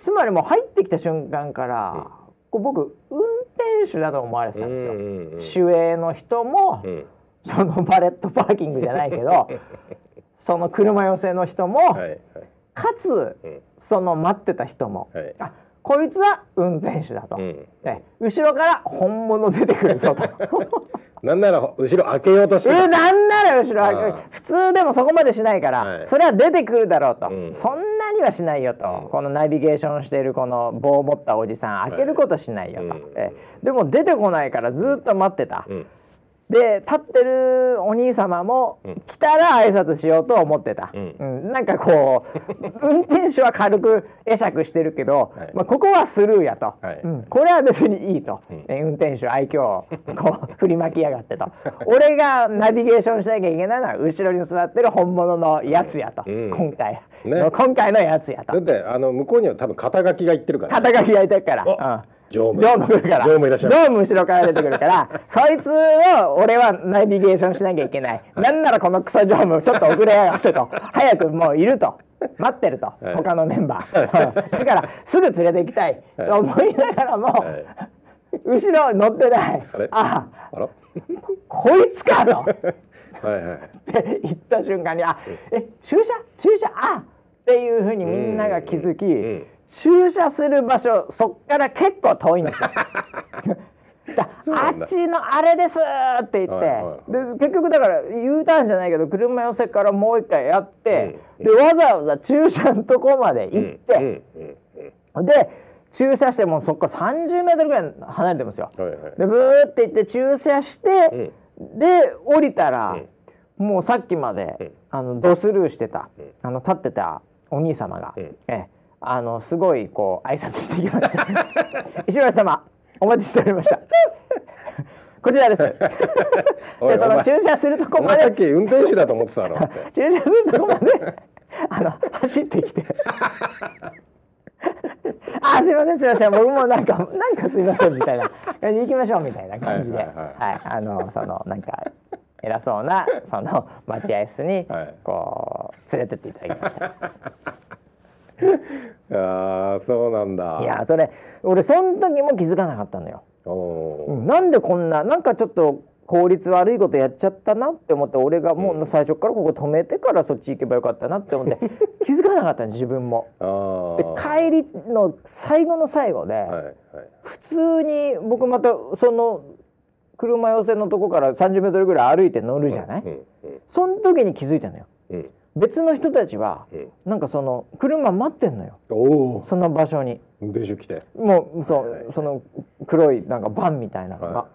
つまりもう入ってきた瞬間から、こう僕運転手だと思われてたんですよ。うんうんうん。守衛の人も、うん。そのバレットパーキングじゃないけど その車寄せの人も、はいはい。かつうん。その待ってた人も、はい。あこいつは運転手だと、うん。え後ろから本物出てくるぞと。なんなら後ろ開けようとしてえたなんなら後ろあー普通でもそこまでしないから、はい。それは出てくるだろうと、うん。そんなにはしないよと、うん。このナビゲーションしているこの棒を持ったおじさん開けることしないよと、うん。えでも出てこないからずっと待ってた、うんで立ってるお兄様も、うん。来たら挨拶しようと思ってた、うん。うん。なんかこう 運転手は軽く会釈してるけど、はい。まあ、ここはスルーやと、はい。うん。これは別にいいと、うん。え運転手愛嬌をこう 振りまきやがってと。俺がナビゲーションしなきゃいけないのは後ろに座ってる本物のやつやと、うん。今回、ね。今回のやつやと。だってあの向こうには多分肩書きが言ってるから肩書きがいてるから。お。うん常務。来るから。常務後ろから出てくるから そいつを俺はナビゲーションしなきゃいけない、なんならこのクソ常務ちょっと遅れやがってと。早くもういると。待ってると、はい。他のメンバー。だからすぐ連れて行きたい。と思いながらも、はい。後ろ乗ってない。あれ？あこいつかと。はいはい。って言った瞬間にあえ駐車？駐車？あっていうふうにみんなが気づき、ん駐車する場所そっから結構遠いんですよ。あっちのあれですって言って、はいはい。で結局だから U ターンじゃないけど車寄せからもう一回やって、うんでわざわざ駐車のとこまで行って、うんうんうんで駐車してもうそこから30メートルぐらい離れてますよ。はいはい。でブーって行って駐車して、で降りたら、もうさっきまで、うん。あのドスルーしてた、うん。あの立ってたお兄様が、うん。ええあのすごいこう挨拶してきました。石橋様お待ちしておりました。こちらです。でその駐車するとこまお前さっでき運転手だと思ってたろ。って駐車するとこまであの走ってきて。あすいませんすいません。僕もなんかなんかすいませんみたいな。感じで行きましょうみたいな感じで。はいははい。はい。あのそのなんか偉そうなその待合室にはい。こう連れてっていただきました。ああそうなんだ。いやそれ俺その時も気づかなかったのよ。なんでこんななんかちょっと効率悪いことやっちゃったなって思って俺がもう最初からここ止めてからそっち行けばよかったなって思って 気づかなかったの自分も。あでー帰りの最後の最後で、普通に僕またその車寄せのとこから30メートルぐらい歩いて乗るじゃない、うんうんその時に気づいたのよ。うん別の人たちはうん。なんかその車待ってんのよ。その場所に。運転手来て。もうそう、はいはいその黒いなんかバンみたいなのが。は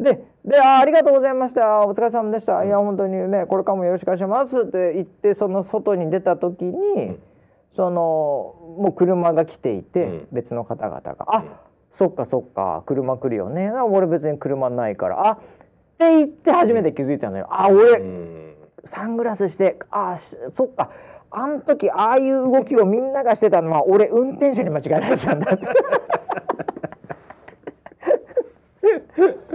い。でであ「ありがとうございました。お疲れ様でした、いや本当にねこれからもよろしくお願いします」って言ってその外に出た時に、ん。そのもう車が来ていて、うん。別の方々が「あ、うん。そっかそっか車来るよね。あ俺別に車ないから。あって言って初めて気づいたのよ。あ俺、うんサングラスしてあしそっか。あん時ああいう動きをみんながしてたのは俺運転手に間違えられてたんだ。っ て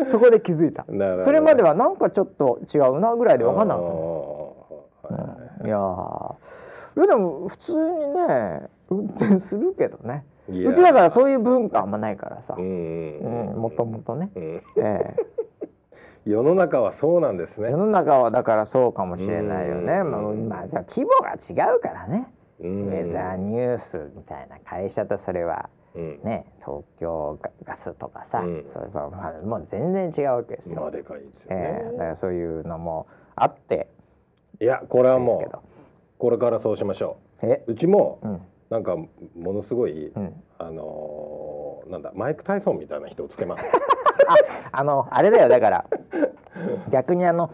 そこで気づいた。それまではなんかちょっと違うなぐらいで分かんなかったの。あーはい。いやー。いやでも普通にね運転するけどね。うちだからそういう文化あんまないからさ。うんうんうんもともとね。うん。え世の中はそうなんですね世の中はだからそうかもしれないよね。うんまあ、まあ、じゃあ規模が違うからね。うんウェザーニュースみたいな会社とそれはうんね東京ガスとかさ、うんそれはまあもう全然違うわけですよ。まあでかいですよえねえだからそういうのもあっていやこれはもう。これからそうしましょえ、ううちもうんなんかものすごいうん。あのーなんだマイク・タイソンみたいな人をつけます。あのあれだよだから。逆にあの、はい。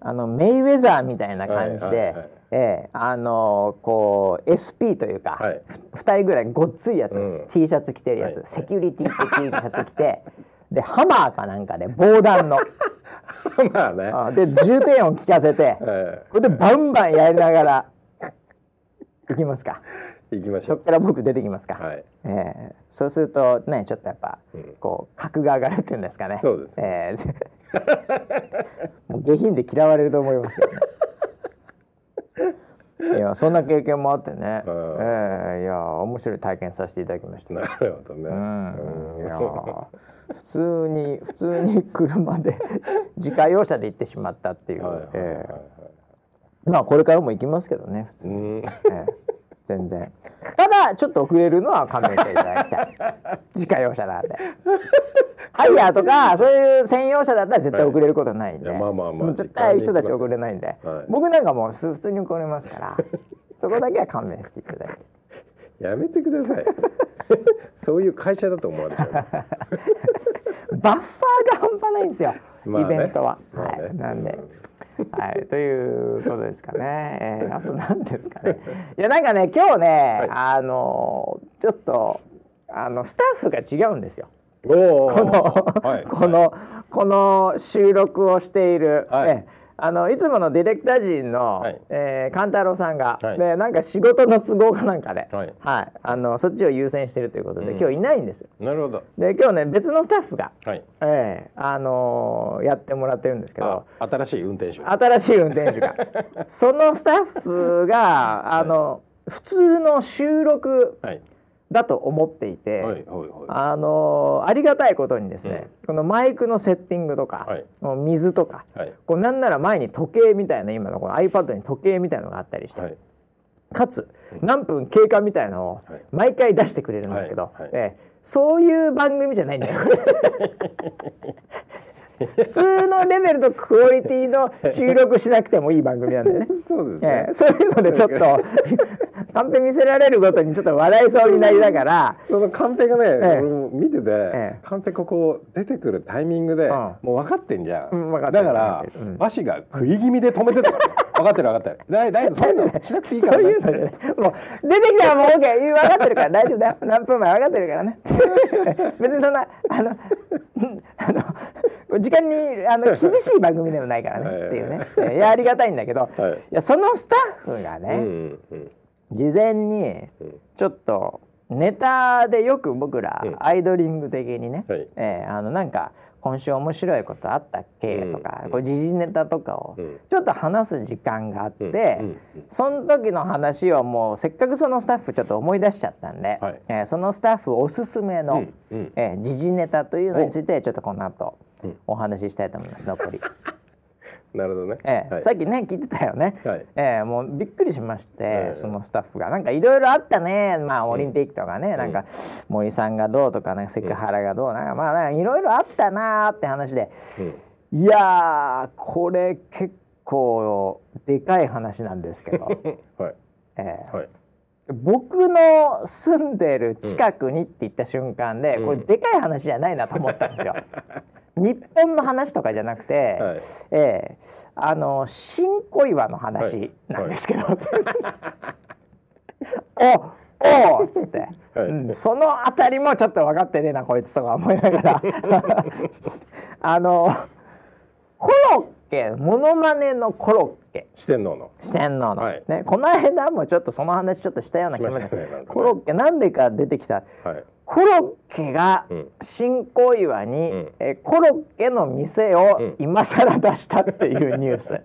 あのメイウェザーみたいな感じで、はいはいはい。ええあのこう SP というか、はい。ふ2人ぐらいごっついやつ、うん。T シャツ着てるやつ、はい。セキュリティって T シャツ着てでハマーかなんかで防弾の。まあね、あで重低音聞かせてえこれでバンバンやりながらいきますか。ー、行きましょそっから僕出てきますか、うはい。ええ。そうするとねちょっとやっぱ、うん。こう格が上がるっていうんですかね。そうです。ええ。もう下品で嫌われると思いますよね。いやそんな経験もあってね、うんええ。いや面白い体験させていただきました。なるほどね、うん、いやうん普通に普通に車で自家用車で行ってしまったっていう、はいはいはいええ。まあこれからも行きますけどね、うん。ええ全然。ただちょっと遅れるのは勘弁していただきたい。自家用車なんで。ハイヤーとか そういう専用車だったら絶対遅れることはないんで、いやまあまあまあ絶対人たち遅れないんで、はい僕なんかもう普通に遅れますから。そこだけは勘弁していただいて。やめてください。そういう会社だと思われちゃう。バッファーが半端ないんですよ、まあね。イベントは。まあね。はい、なんで、はい、ということですかね。えー あと何ですかね。いやなんかね今日ね、はいあのちょっとあのスタッフが違うんですよ。この、はいこの、この収録をしている、はいえあのいつものディレクター陣の、はい。えー勘太郎さんが、はい。でなんか仕事の都合かなんかで、はい。あのそっちを優先してるということで、うん。今日いないんですよ。なるほど。で今日ね別のスタッフが、はい。ええあのーやってもらってるんですけどあ新しい運転手新しい運転手が。そのスタッフがあの、普通の収録はいだと思っていて、はいはいはい。あのーありがたいことにですね、このマイクのセッティングとか、はい。水とか、はい。こうなんなら前に時計みたいな今のこの iPad に時計みたいなのがあったりして、はい。かつ何分経過みたいのをはい。毎回出してくれるんですけど、はいはい。ええそういう番組じゃないんだよ。普通のレベルとクオリティの収録しなくてもいい番組なんだよね。そうですえね。えそういうのでちょっと カンペ見せられるごとにちょっと笑いそうになりながら。そのカンペがね、ええ。俺も見てて、ええ。カンペここ出てくるタイミングで、うん。もう分かってんじゃん、うん分かってる。だから分かってるうん。足が食い気味で止めてたから。ね分かってる分かってる。だいだいぶそんなのしなくていいからそういうのでね。もう出てきたらもう OK 分かってるから。大丈夫だよ。何分前分かってるからね。別にそんなあのあの時間にあの 厳しい番組でもないからねっていうね。えいやありがたいんだけど、はい。いやそのスタッフがうんね、うん。事前にうん。ちょっとネタでよく僕らうん。アイドリング的にね、はい。えーあのなんか今週面白いことあったっけ？とか、うん。こう時事ネタとかをうん。ちょっと話す時間があって、うんうんその時の話をもうせっかくそのスタッフちょっと思い出しちゃったんで、はい。えーそのスタッフおすすめの、うんうん。えー時事ネタというのについてちょっとこの後うんお話ししたいと思います残り、なるほどね、えーはい。さっきね聞いてたよね、はい。えーもうびっくりしまして、ええ。そのスタッフが。なんかいろいろあったね。まあオリンピックとかね、なんか森さんがどうとかねセクハラがどうなんかまあいろいろあったなーって話で。うん。いやーこれ結構でかい話なんですけど、はい。えーはい。僕の住んでる近くにって言った瞬間で、うん。これでかい話じゃないなと思ったんですよ。日本の話とかじゃなくて、はい。ええあの新小岩の話なんですけど、おおっつって、はい。うんそのあたりもちょっと分かってねえなこいつとか思いながら。あのコロッケモノマネのコロッケ四天王の。四天王の、はい。ね、この間もちょっとその話ちょっとしたような気もしま したねなんかねコロッケなんでか出てきた。はい。コロッケがうん。新小岩に、うん。えコロッケの店をうん。今更出したっていうニュース、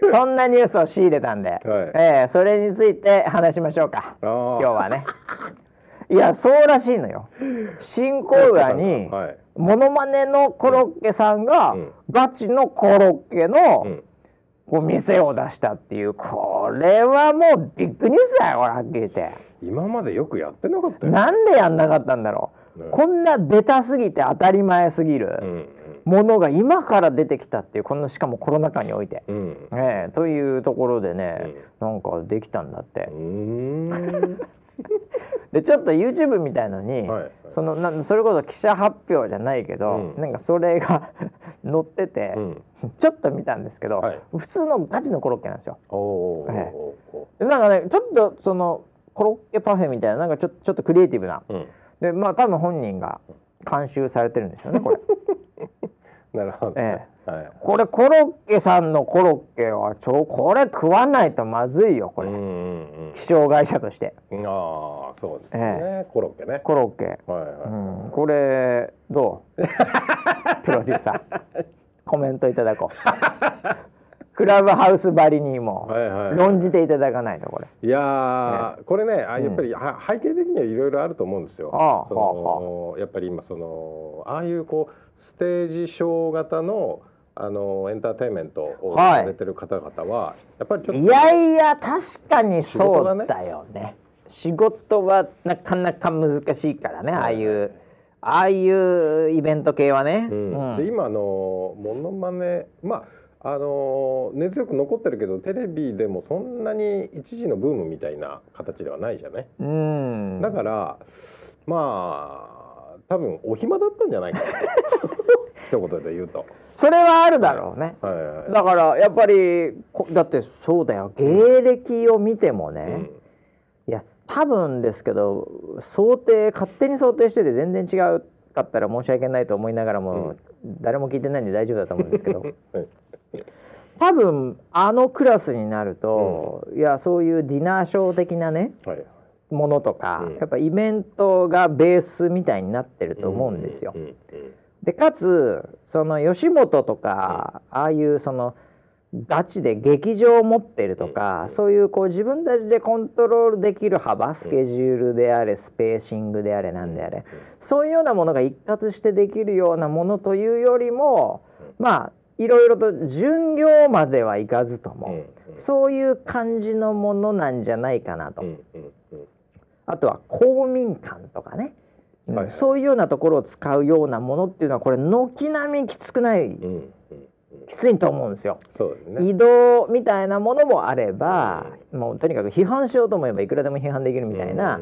そんなニュースを仕入れたんで、えーそれについて話しましょうか。今日はね。いやそうらしいのよ。新小岩にはい。モノマネのコロッケさんがうん。ガチのコロッケのうん。こう店を出したっていうこれはもうビッグニュースだよこれはっきり言って。今までよくやってなかったよ、なんでやんなかったんだろう、ねこんなベタすぎて当たり前すぎるうんうん。ものが今から出てきたっていうこのしかもコロナ禍において、うん。ええというところでね、なんかできたんだって でちょっと YouTube みたいのに、はいはい。そのなそれこそ記者発表じゃないけど、うん。なんかそれが 載ってて、うん。ちょっと見たんですけど、はい。普通のガチのコロッケなんですよ。おなんかねちょっとそのコロッケパフェみたいななんかちょちょっとクリエイティブな。ーうん。でまあ多分本人が監修されてるんでしょうねこれ。なるほど、えはい。これコロッケさんのコロッケはちょこれ食わないとまずいよこれ、うんうん気象会社として。うんああそうですね、コロッケね。コロッケ、はいはい、うん、これどう？プロデューサー。コメントいただこう。クラブハウスばりにも論じていただかないとこれ。いやー、これねあやっぱり、は背景的にはいろいろあると思うんですよ。ああそのやっぱり今そのああいうこうステージショー型のあのエンターテインメントをはい。されてる方々は、やっぱりちょっといやいや確かにそうだよね。仕事はなかなか難しいからねああいうああいうイベント系はね、うん。うん。で今あのモノマネまああの根強く残ってるけどテレビでもそんなに一時のブームみたいな形ではないじゃね。うん。だからまあ多分お暇だったんじゃないかな 一言で言うと。それはあるだろうね、だからやっぱりこだってそうだよ。芸歴を見てもね、うん。いや多分ですけど想定勝手に想定してて全然違うかったら申し訳ないと思いながらも、誰も聞いてないんで大丈夫だと思うんですけど。はい。多分あのクラスになると、いやそういうディナーショー的なねはい。ものとか、うん。やっぱイベントがベースみたいになってると思うんですよ。うんうんでかつその吉本とか、ああいうそのガチで劇場を持ってるとか、そういうこう自分たちでコントロールできる幅スケジュールであれスペーシングであれなんであれ、そういうようなものが一括してできるようなものというよりも、まあいろいろと巡業まではいかずとも、そういう感じのものなんじゃないかなと。あとは公民館とかね、うんはいはい。そういうようなところを使うようなものっていうのはこれ軒並みきつくない、うんうんうん。きついと思うんですよ。ね。移動みたいなものもあれば、もうとにかく批判しようと思えばいくらでも批判できるみたいな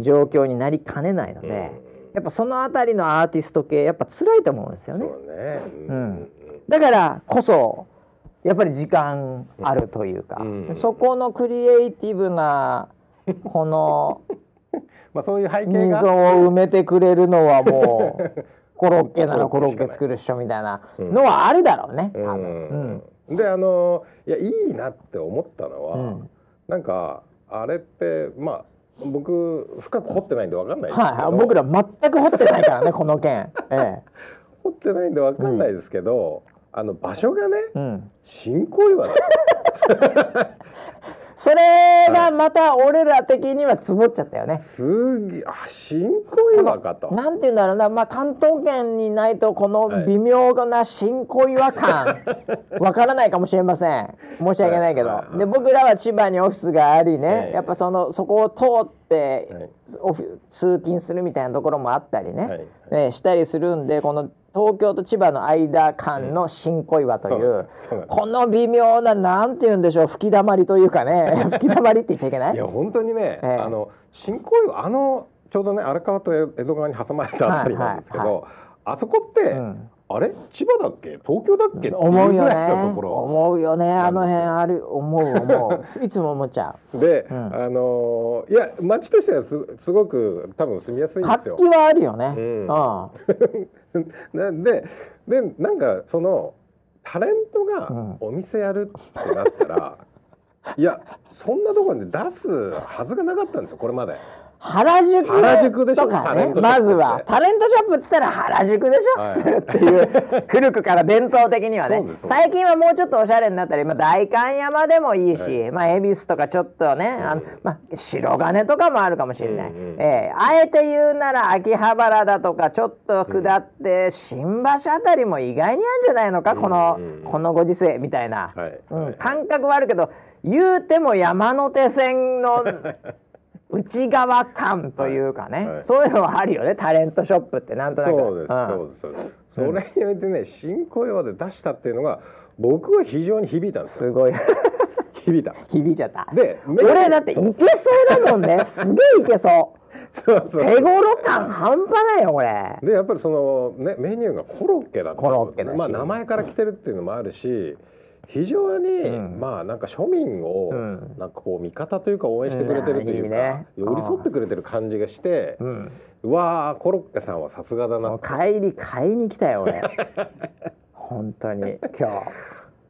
状況になりかねないので、やっぱそのあたりのアーティスト系やっぱ辛いと思うんですよね。そうね。うん。だからこそやっぱり時間あるというか、うん。そこのクリエイティブなこの まあそういう背景溝をが。埋めてくれるのはもう コロッケならコロッケ作るっしょみたいなのはあるだろうね、多分。うん。であのいやいいなって思ったのは、うん。なんかあれってまあ僕深く掘ってないんでわかんないですけど、はいはい、僕ら全く掘ってないからね この件。え掘ってないんでわかんないですけど、あの場所がねえうん、新小岩だ それがまた俺ら的には積もっちゃったよね。すげえあ新小岩かと。なんて言うんだろうな、まあ、関東圏にないとこの微妙な新小岩感。わからないかもしれません。申し訳ないけど、で僕らは千葉にオフィスがありね、ええやっぱそのそこを通って、はい。オフィ通勤するみたいなところもあったりね、はい。ねしたりするんでこの東京と千葉の間間の新小岩という,、そうなんこの微妙ななんて言うんでしょう吹き溜まりというかね 吹き溜まりって言っちゃいけない？いや本当にね、ええ。あの新小岩あのちょうどね荒川と江戸川に挟まれたあたりなんですけど、はいはあそこって、うんあれ？千葉だっけ？東京だっけ？思うよね。思うよねあの辺ある。思う思う。いつも思っちゃで、うん。あのーいや町としてはすすごく多分住みやすいうんですよ。活気はあるよね、うん。うん。なんででなんかそのタレントがうん。お店やるってなったら、いやそんなところに出すはずがなかったんですよこれまで。原宿原宿でしょ？とかね。まずはタレントショップっつったら原宿でしょ、はい。っていう。古くから伝統的にはね。最近はもうちょっとおしゃれになったり、まあ、代官山でもいいし、はまあ恵比寿とかちょっとね、あのまあ、白金とかもあるかもしれない、うんうん。ええあえて言うなら秋葉原だとかちょっと下って、新橋あたりも意外にあるんじゃないのか、この、うんうん。このご時世みたいな、はい。うん。はい。感覚はあるけど言うても山手線の 内側感というかね、はい。はい。そういうのはあるよね。タレントショップってなんとなく。そうです、ん。そうです。そうです。それにおいてね新小岩で出したっていうのが僕は非常に響いたんですよ。すごい。響いた。響いちゃった。で俺だっていけそうそうだもんね。すげえいけそう。そうそう手頃感半端ないよこれ。でやっぱりそのねメニューがコロッケだったコロッケだし。まあ名前から来てるっていうのもあるし非常に、うん。まあなんか庶民を、うん。なんかこう味方というか応援してくれてるというか、うん。寄り添ってくれてる感じがして、うん。うわーコロッケさんはさすがだな帰り買いに来たよ俺。本当に今日。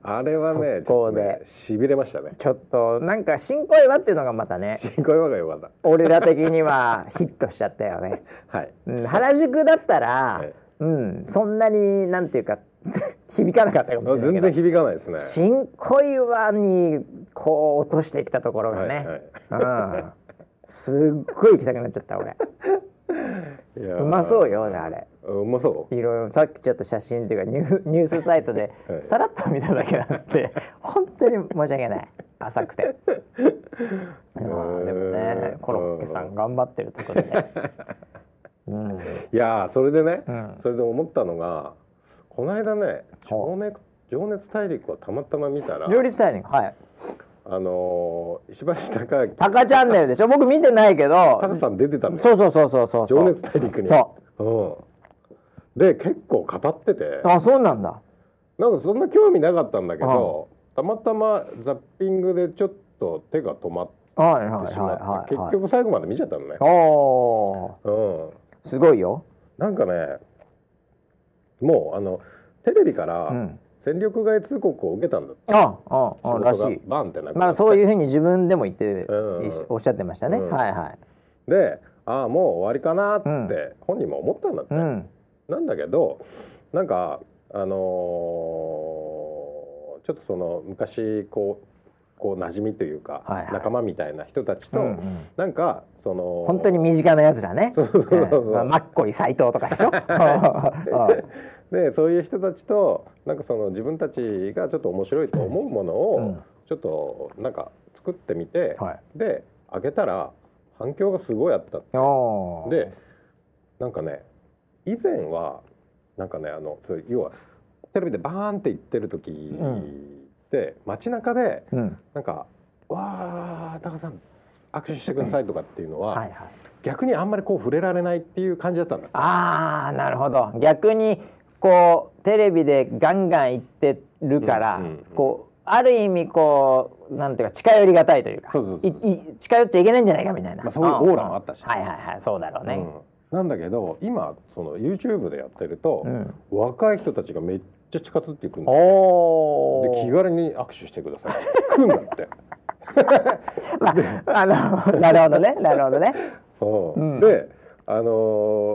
あれはね速攻で。ちょっとねしびれましたね。ちょっとなんか新小岩っていうのがまたね。新小岩が良かっ俺ら的にはヒットしちゃった。よね、たはいうん、原宿だったら、はいうんそんなになんていうか 響かなかったかもしれないけど。全然響かないですね。新小岩にこう落としてきたところがね、はいはい。うん、すっごい行きたくなっちゃった俺。うまそうよねあれ。うまそう。いろいろさっきちょっと写真っていうかニューニュースサイトではい。さらっと見ただけなんで本当に申し訳ない。浅くて。でもねコロッケさん頑張ってるところで、うん、いやーそれでね、うん。それで思ったのがこの間ね情熱情熱大陸をたまたま見たら料理スタイリングはい。あのー石橋貴明。タカチャンネルでしょ？僕見てないけど。タカさん出てたんだよ。そうそうそうそうそう情熱大陸に。そう。ん。で結構語ってて。うあそうなんだ。なんかそんな興味なかったんだけどたまたまザッピングでちょっと手が止まっはいはいはいはい、はい、結局最後まで見ちゃったのね、おうん、ーすごいよ、なんかねもうあのテレビからうん、戦力外通告を受けたんだって。あああらしい。バンってなまあそういうふうに自分でも言って、うん。うんおっしゃってましたね、うん。はいはい。でああもう終わりかなっうん。て本人も思ったんだって、うん。なんだけどなんかあのーちょっとその昔こうこう馴染みというか、はいはい。仲間みたいな人たちと、うんうん。なんかその本当に身近なやつらね。そうそうそうそう。ええ。まあマッコイ斎藤とかでしょ？でそういう人たちとなんかその自分たちがちょっと面白いと思うものを、うん。ちょっとなんか作ってみて、はい。で開けたら反響がすごいあった。おー。でなんかね以前はなんかねあの要はテレビでバーンって言ってる時って、街中でうん。なんか「わあ高さん握手してください」とかっていうのは、はいはい。逆にあんまりこう触れられないっていう感じだったんだ。ああなるほど。逆にこうテレビでガンガン言ってるから、うんうんうん。こうある意味こうなんていうか近寄りがたいというかそうそうそういい近寄っちゃいけないんじゃないかみたいな、まあそういうオーラもあったし。うんはいはいはいそうだろうね、うん。なんだけど今その YouTube でやってると、うん。若い人たちがめっちゃ近づっていくんだおおで気軽に握手してください。来るんだって。まあ、あの、なるほどね、なるほどね。そう。うん。であの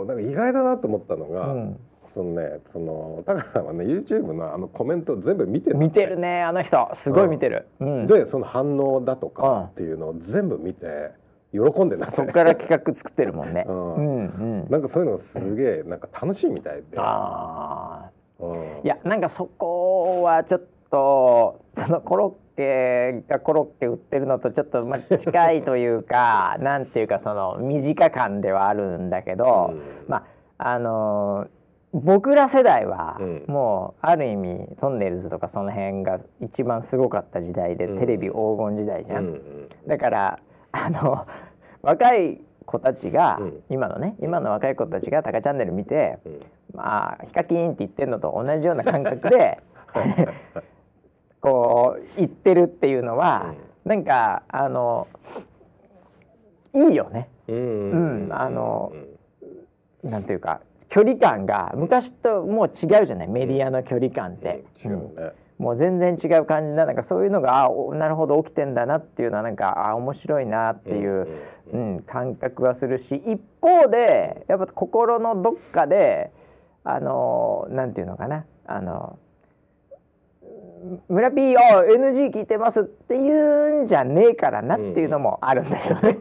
ーなんか意外だなと思ったのが、うん。そのねその高さんはね YouTube のあのコメント全部見てた見てるね、あの人、すごい見てる。うん、でその反応だとうん。かっていうのを全部見て喜んでなそこから企画作ってるもんね。う うんん、うん。なんかそういうのがすげえなんか楽しいみたいで、あいや、なんかそこはちょっと、そのコロッケがコロッケ売ってるのとちょっとまあ近いというか、なんていうかその身近感ではあるんだけど、うん。まああのー僕ら世代はうん。もうある意味トンネルズとかその辺が一番すごかった時代で、うん。テレビ黄金時代じゃん、だからあの若い子たちが、うん。今のね今の若い子たちが「タカチャンネル」見てうんまあヒカキンって言ってるのと同じような感覚で こう言ってるっていうのは、なんかあのいいよね。うん。うんあのなんていうか距離感が昔ともう違うじゃない？メディアの距離感って、違うね、もう全然違う感じななんかそういうのがあおなるほど起きてんだなっていうのはなんかあ面白いなっていう、うん感覚はするし一方でやっぱ心のどっかであのなんていうのかな。あの村 P を NG 聞いてますって言うんじゃねえからなっていうのもあるんだけどね、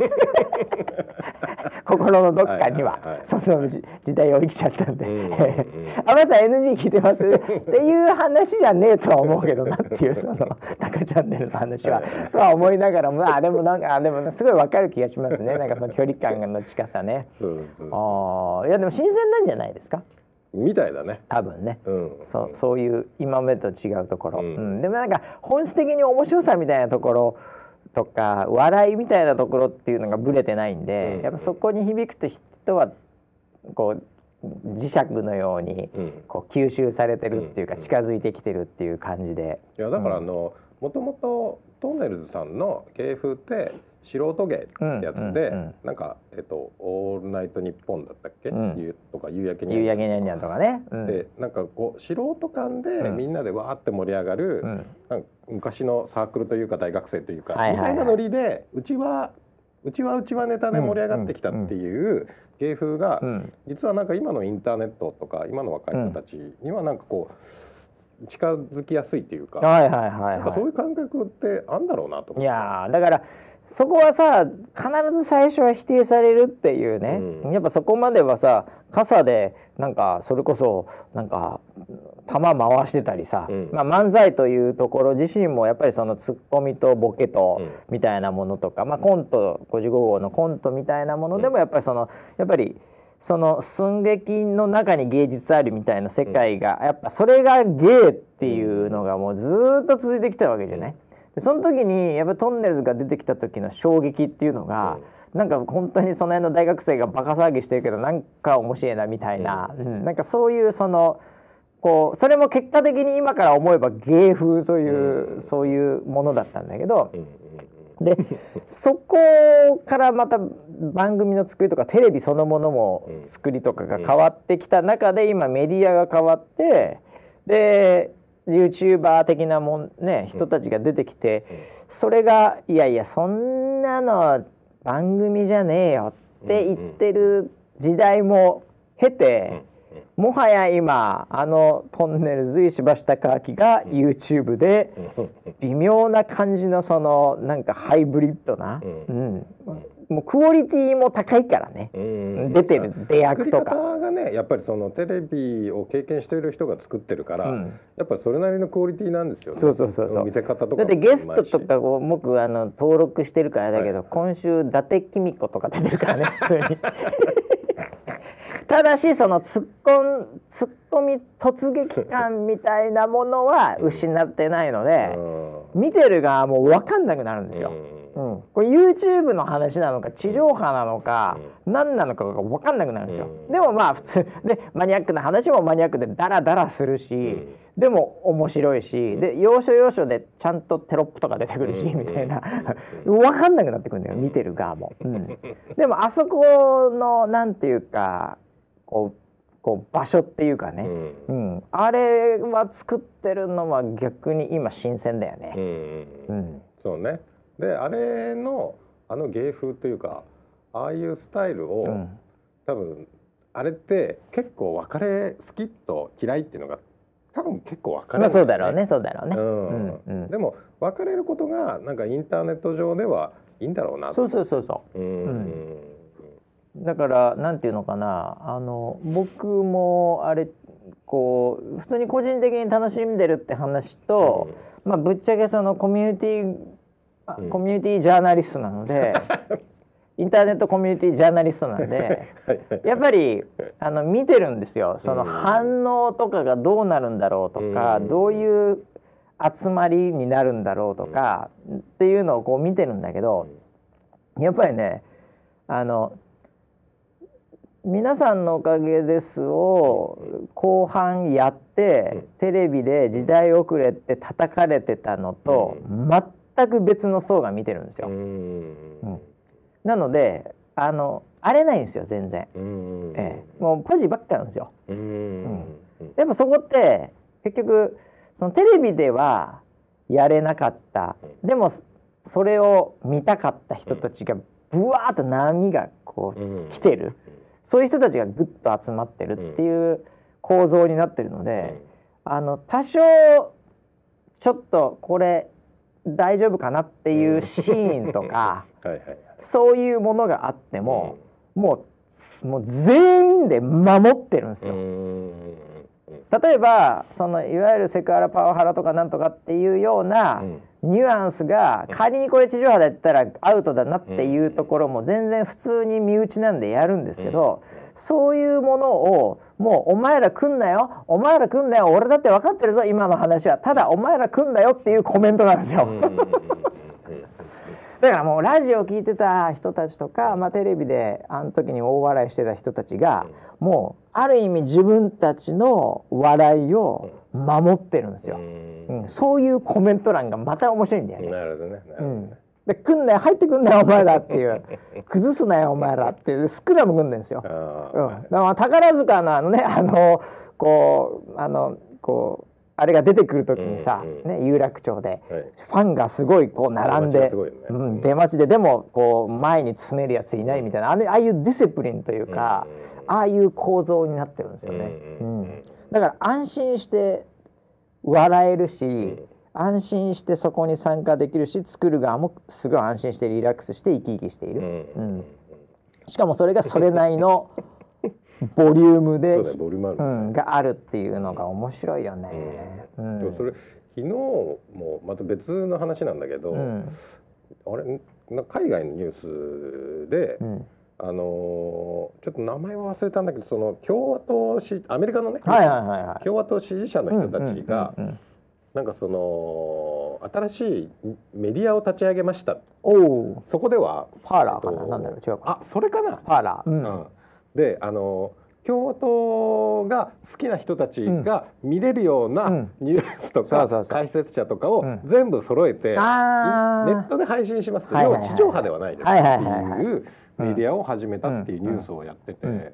心のどっかには。その時時代を生きちゃったんで。うんうんうん「あまさん NG 聞いてます?」っていう話じゃねえとは思うけどなっていう その「タカチャンネル」の話は。とは思いながらもあでもなんかあでもすごいわかる気がしますね。なんかその距離感の近さね。そうあいやでも新鮮なんじゃないですか？みたいだね。多分ね。うん。そうそういう今までと違うところ、ううん。んでもなんか本質的に面白さみたいなところとか笑いみたいなところっていうのがぶれてないんで、うん。やっぱそこに響くと人はこう磁石のようにうん。こう吸収されてるっていうかうん。近づいてきてるっていう感じで、いやだからあのもともとトンネルズさんの芸風って素人芸ってやつで、うんうんうん。なんかえっと「オールナイトニッポン」だったっけ、うん。ゆとか夕焼けに夕焼けにゃんにゃんとかね。うん。でなんかこう素人感でうん。みんなでわーって盛り上がる、うん。なんか昔のサークルというか大学生というか、はいはいはい。みたいなノリでうちはうちはうちはネタで盛り上がってきたっていう芸風が、うん。実はなんか今のインターネットとか今の若い人たちにはなんかこう近づきやすいっていうか、はいはいはいなんかそうはいいう感覚ってあんだろうなと思って。いやーだからそこはさ必ず最初は否定されるっていうね、うん。やっぱそこまではさ傘でなんかそれこそなんか球回してたりさ、うん。まあ、漫才というところ自身もやっぱりそのツッコミとボケとうん。みたいなものとか、まあ、コント55号のコントみたいなものでもやっぱりそのやっぱりその寸劇の中に芸術あるみたいな世界が、やっぱそれが芸っていうのがもうずーっと続いてきたわけじゃない？でその時にやっぱトンネルズが出てきた時の衝撃っていうのが、なんか本当にその辺の大学生がバカ騒ぎしてるけどなんか面白いなみたいな、うん。なんかそういうそのこうそれも結果的に今から思えば芸風という、うん。そういうものだったんだけどう、んうんでそこからまた番組の作りとかテレビそのものもうん。作りとかが変わってきた中で今メディアが変わってで YouTuber 的なもん、ね、人たちが出てきてそれがいやいやそんなの番組じゃねえよって言ってる時代も経て。もはや今あのトンネルズ石橋貴明が YouTube でうん。微妙な感じのそのなんかハイブリッドな、ううんもうクオリティも高いからね、うん出てる出役と作りがねやっぱりそのテレビを経験している人が作ってるから、うん。やっぱりそれなりのクオリティなんですよね。そうそうそうそう。見せ方とか。だってゲストとかこう僕あの登録してるからだけど、はい。今週伊達公子とか出てるからね普通に。ただしそのツッコンツッコミ突撃感みたいなものは失ってないので、見てる側も分かんなくなるんですよ。うんうん、これ YouTube の話なのか地上波なのか、何なのかが分かんなくなるんですよ、うん。でもまあ普通でマニアックな話もマニアックでダラダラするし、ん。でも面白いし、で要所要所でちゃんとテロップとか出てくるし、うん。みたいな。分かんなくなってくるんだよ見てる側も、うん、でもあそこのなんていうかこうこう場所っていうかね、うん。うん。あれは作ってるのは逆に今新鮮だよね。うんうん。うん。そうねであれのあの芸風というかああいうスタイルを、うん。多分あれって結構分かれ好きと嫌いっていうのが多分結構分かれまあるんそうだろうねそうだろうね。うん。うんうん。でも分かれることがなんかインターネット上ではいいんだろうなそうそうそうそう。うん。うん。だからなんていうのかなあの僕もあれこう普通に個人的に楽しんでるって話と、まあぶっちゃけそのコミュニティあうん。コミュニティジャーナリストなので インターネットコミュニティジャーナリストなんでやっぱりあの見てるんですよ。そのうん反応とかがどうなるんだろうとか、うん。どういう集まりになるんだろうとか、っていうのをこう見てるんだけど、やっぱりねあの皆さんのおかげですを後半やって、テレビで時代遅れって叩かれてたのと、全く別の層が見てるんですよ。うん。うん。なのであの荒れないんですよ全然、うんええ、もうポジばっかなんですよ。うんでもそこって結局そのテレビではやれなかった、うでもそれを見たかった人たちがぶわーっと波がこう、うん。来てる。そういう人たちがぐっと集まってるっていう構造になってるので、あの多少ちょっとこれ大丈夫かなっていうシーンとか、そういうものがあっても、もうもう全員で守ってるんですよ。うん。うん例えばそのいわゆるセクハラパワハラとかなんとかっていうようなうん。ニュアンスが仮にこれ地上波でやったらアウトだなっていうところも全然普通に身内なんでやるんですけど、そういうものをもうお前ら来んなよお前ら来んなよ俺だって分かってるぞ今の話はただお前ら来んなよっていうコメントなんですよ。だからもうラジオ聞いてた人たちとか、まあ、テレビであの時に大笑いしてた人たちが、もうある意味自分たちの笑いを守ってるんですよ。うんそういうコメント欄がまた面白いんだよね。なるほどねなるほどねで来んなよ入ってくんなよお前らっていう。崩すなよお前らって。いうスクラム組んでるんですよ。あうん、ーだからまあ宝塚のあのねあのこうあのこうあれが出てくる時にさ、うんうんね有楽町ではい。ファンがすごいこう並んでね。うん、出待ちででもこう前に詰めるやついないみたいな。あれああいうディシプリンというか、ああいう構造になってるんですよね。ううんんうん。だから安心して笑えるし、ん安心してそこに参加できるし作る側もすごい安心してリラックスして生き生きしている、うん。うん。しかもそれがそれなりの ボリュームでそうだよボリュームある。うん、があるっていうのが面白いよね。うん。でもそれ昨日もまた別の話なんだけど、うん。あれ？な海外のニュースで、うん。あのーちょっと名前は忘れたんだけどその共和党しアメリカのね、はいはいはいはい。共和党支持者の人たちが、うんうんうんうんなんかその新しいメディアを立ち上げました。おおそこではパーラーかな、えっとなんだろう違うか。あそれかな、パーラー、うん。うん。であの共和党が好きな人たちが見れるよううなん。ニュースとか解説者とかをうん。全部揃えて、ネあットで配信しますって、はいはいはい要は地上波ではないですはいってはいうメディアを始めたっていうニュースをやってて、うん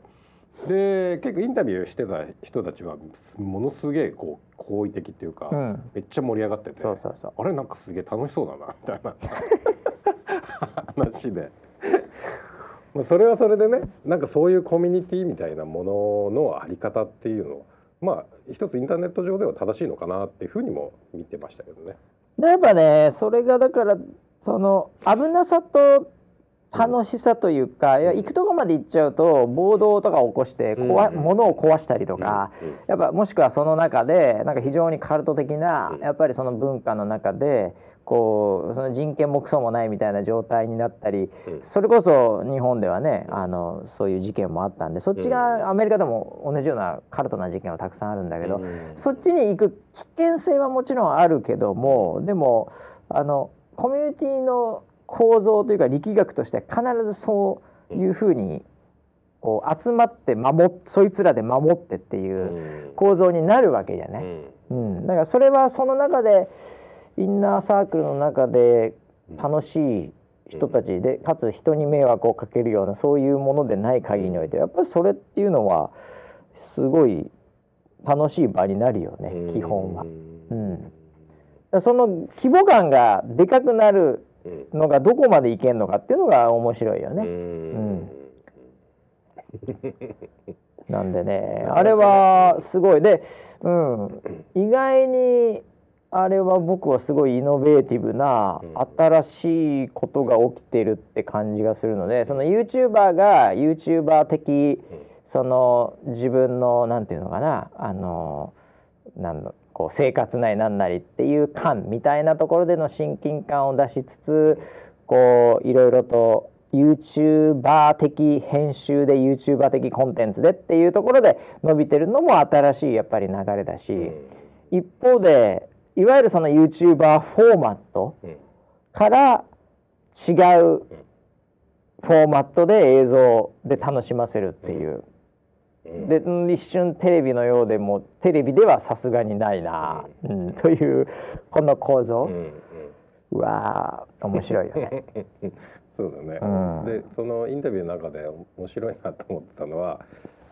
で結構インタビューしてた人たちはものすげえこう好意的っていうか、うんめっちゃ盛り上がっててそうそうそうあれなんかすげえ楽しそうだなみたいな 話で。まあそれはそれでねなんかそういうコミュニティみたいなもののあり方っていうのはまあ一つインターネット上では正しいのかなっていうふうにも見てましたけどね。でやっぱねそれがだからその危なさと楽しさというか、いや行くとこまで行っちゃうと暴動とか起こして壊、うん。物を壊したりとか、うん。うんやっぱもしくはその中でなんか非常にカルト的な、うん。やっぱりその文化の中でこうその人権もクソもないみたいな状態になったり、うん。それこそ日本ではねあのそういう事件もあったんでそっちがアメリカでも同じようなカルトな事件はたくさんあるんだけど、うん。そっちに行く危険性はもちろんあるけどもでもあのコミュニティの構造というか力学としては必ずそういうふうにこう集まって守っそいつらで守ってっていう構造になるわけじゃない。うん、だからそれはその中でインナーサークルの中で楽しい人たちでかつ人に迷惑をかけるようなそういうものでない限りにおいてやっぱりそれっていうのはすごい楽しい場になるよね基本は。うん。その規模感がでかくなるのがどこまでいけるのかっていうのが面白いよね。うん。なんでね あれはすごい。で、うん、意外にあれは僕はすごいイノベーティブなうん。新しいことが起きてるって感じがするのでその YouTuber が YouTuber 的その自分のなんていうのかなあのなんのこう生活なりなんなりっていう感みたいなところでの親近感を出しつつこういろいろと YouTuber 的編集で YouTuber 的コンテンツでっていうところで伸びてるのも新しいやっぱり流れだし、一方でいわゆるその YouTuber フォーマットから違うフォーマットで映像で楽しませるっていう。でうん。一瞬テレビのようでもテレビではさすがにないな、うん、というこの構造、うわー面白いよね。そうだね、うん。でそのインタビューの中で面白いなと思ってたのは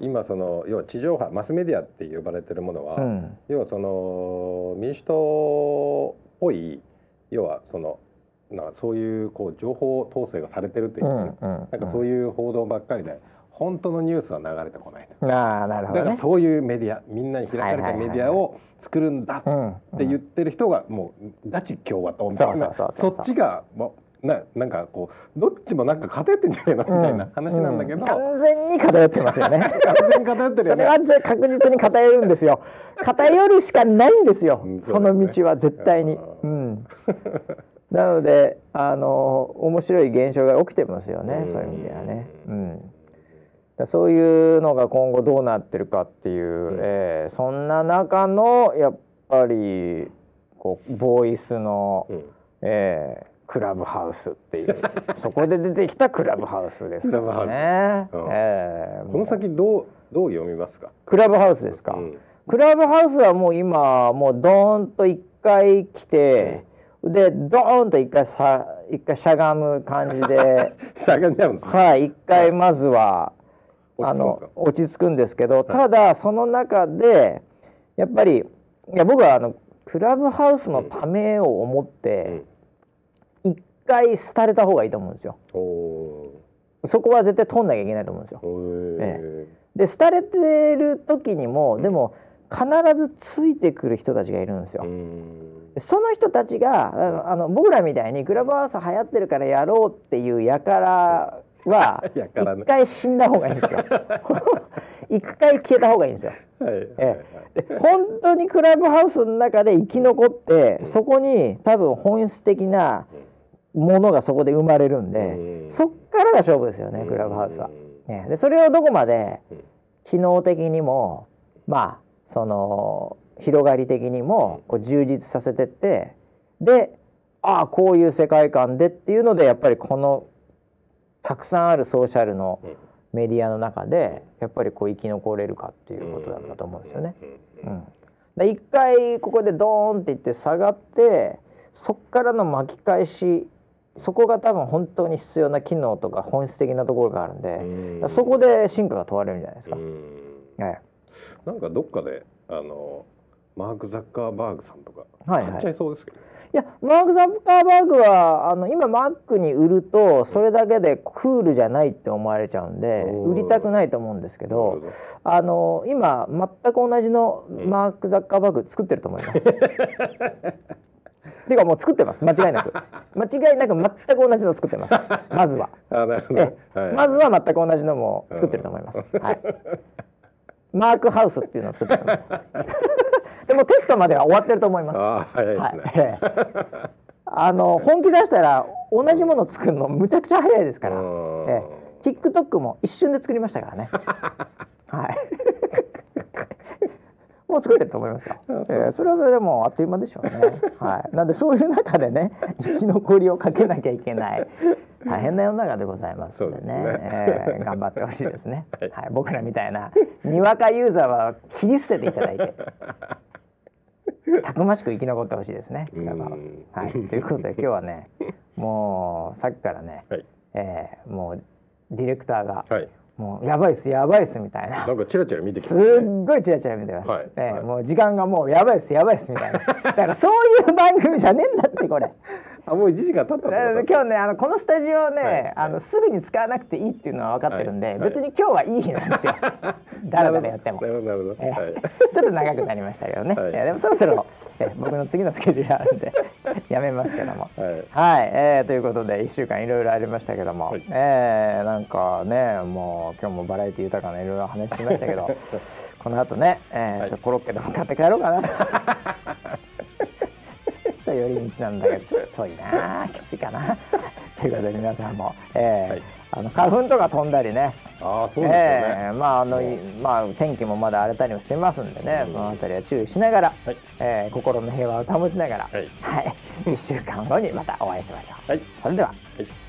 今その要は地上波マスメディアって呼ばれてるものは、うん。要はその民主党っぽい要はそのなんかそういうこう情報統制がされてるといううかね、んうん。なんかそういう報道ばっかりで本当のニュースは流れてこないと。ああなるほだからどねそういうメディアみんなに開かれたメディアを作るんだうんって言ってる人がもうガチ共和党みたいなそうそうそうそう。そっちがもうななんかこうどっちもなんか偏ってんじゃないのみたいな話なんだけど、うん完全に偏ってますよね。完全に偏ってるよね。それはぜ確実に偏るんですよ。偏るしかないんですよ、うんその道は絶対に、うん、なのであの面白い現象が起きてますよね、うん。そういう意味ではね、うん、だそういうのが今後どうなってるかっていう、うん。えーそんな中のやっぱりこうボイスの、うん。えークラブハウスっていう そこで出てきたクラブハウスですからね。この先どうどう読みますか？クラブハウスですか、うん。クラブハウスはもう今もうドーンと一回来て、でドーンと一回さ一回しゃがむ感じで。しゃがんじゃうんですね。はい一回まずは、あ落ち着くんですか？の落ち着くんですけど、ただその中でやっぱりいや僕はあのクラブハウスのためを思って一回廃れた方がいいと思うんですよ。そこは絶対通んなきゃいけないと思うんですよ。ー。えで廃れてる時にもでも必ずついてくる人たちがいるんですよ。その人たちがあの僕らみたいにクラブハウス流行ってるからやろうっていう輩はやから ね。一回死んだ方がいいんですよ。一回消えた方がいいんですよ。はいはいえで本当にクラブハウスの中で生き残ってそこに多分本質的なものがそこで生まれるんでうん。そっからが勝負ですよねクラブハウスは。ね、でそれをどこまでうん。機能的にもまあその広がり的にもこう充実させてってでああこういう世界観でっていうのでやっぱりこのたくさんあるソーシャルのうん。メディアの中でやっぱりこう生き残れるかっていうことだったと思うんですよね。うん一回ここでドーンっていって下がってそっからの巻き返しそこが多分本当に必要な機能とか本質的なところがあるんで、うん。そこで進化が問われるんじゃないですか。うん。はいなんかどっかであのマーク・ザッカーバーグさんとかはいはい。買っちゃいそうですけど、いやマーク・ザッカーバーグはあの今マックに売るとそれだけでクールじゃないって思われちゃうんでうん。売りたくないと思うんですけどあの今全く同じのマーク・ザッカーバーグ作ってると思います。ていうかもう作ってます。間違いなく。間違いなく全く同じの作ってます。まずは、あなるほど、ええ。はいまずは全く同じのも作ってると思います、はい、マークハウスっていうのを作ってますでもテストまでは終わってると思います。ああ早いですね、はい。ええ。あの本気出したら同じもの作るのむちゃくちゃ早いですから、うんええ、TikTok も一瞬で作りましたからね。はい。もう作ってると思いますよ、ええ。それはそれでもうあっという間でしょうね。はい。なんでそういう中でね 生き残りをかけなきゃいけない。大変な世の中でございますんでね。ですね。ええ。頑張ってほしいですね、はい。はい、僕らみたいなにわかユーザーは切り捨てていただいてたくましく生き残ってほしいですね。うん。クラブハウスはい、ということで今日はね もうさっきからね、はい。えーもうディレクターが、はい。もうやばいっすやばいっすみたいな。なんかチラチラ見てきすっごいチラチラ見てます、はい。えーはい。もう時間がもうやばいっすやばいっすみたいな。だからそういう番組じゃねえんだってこれ。あもう一時間経った今日ねあのこのスタジオね、はい。あのすぐに使わなくていいっていうのは分かってるんで、はい。別に今日はいい日なんですよ。だらだらやっても。な。るほどなるほど、えーはい。ちょっと長くなりましたけどね、はい。でもそろそろ、えー 僕の次のスケジュールあるんでやめますけども。はい。はい、えーということで1週間いろいろありましたけども、はい。えーなんかねもう今日もバラエティ豊かないろいろ話してましたけど この後ね、えーはい。ちょっとコロッケでも買って帰ろうかな と。寄り道なんだけどちょっと遠いなきついかな。ということで皆さんも、えーはい。あの花粉とか飛んだりね。ああそうですよね、ええまああのいまあ天気もまだ荒れたりもしてますんでね、そのあたりは注意しながら、はい。えー心の平和を保ちながら、はい。はい、1週間後にまたお会いしましょう。はい。それでは。はい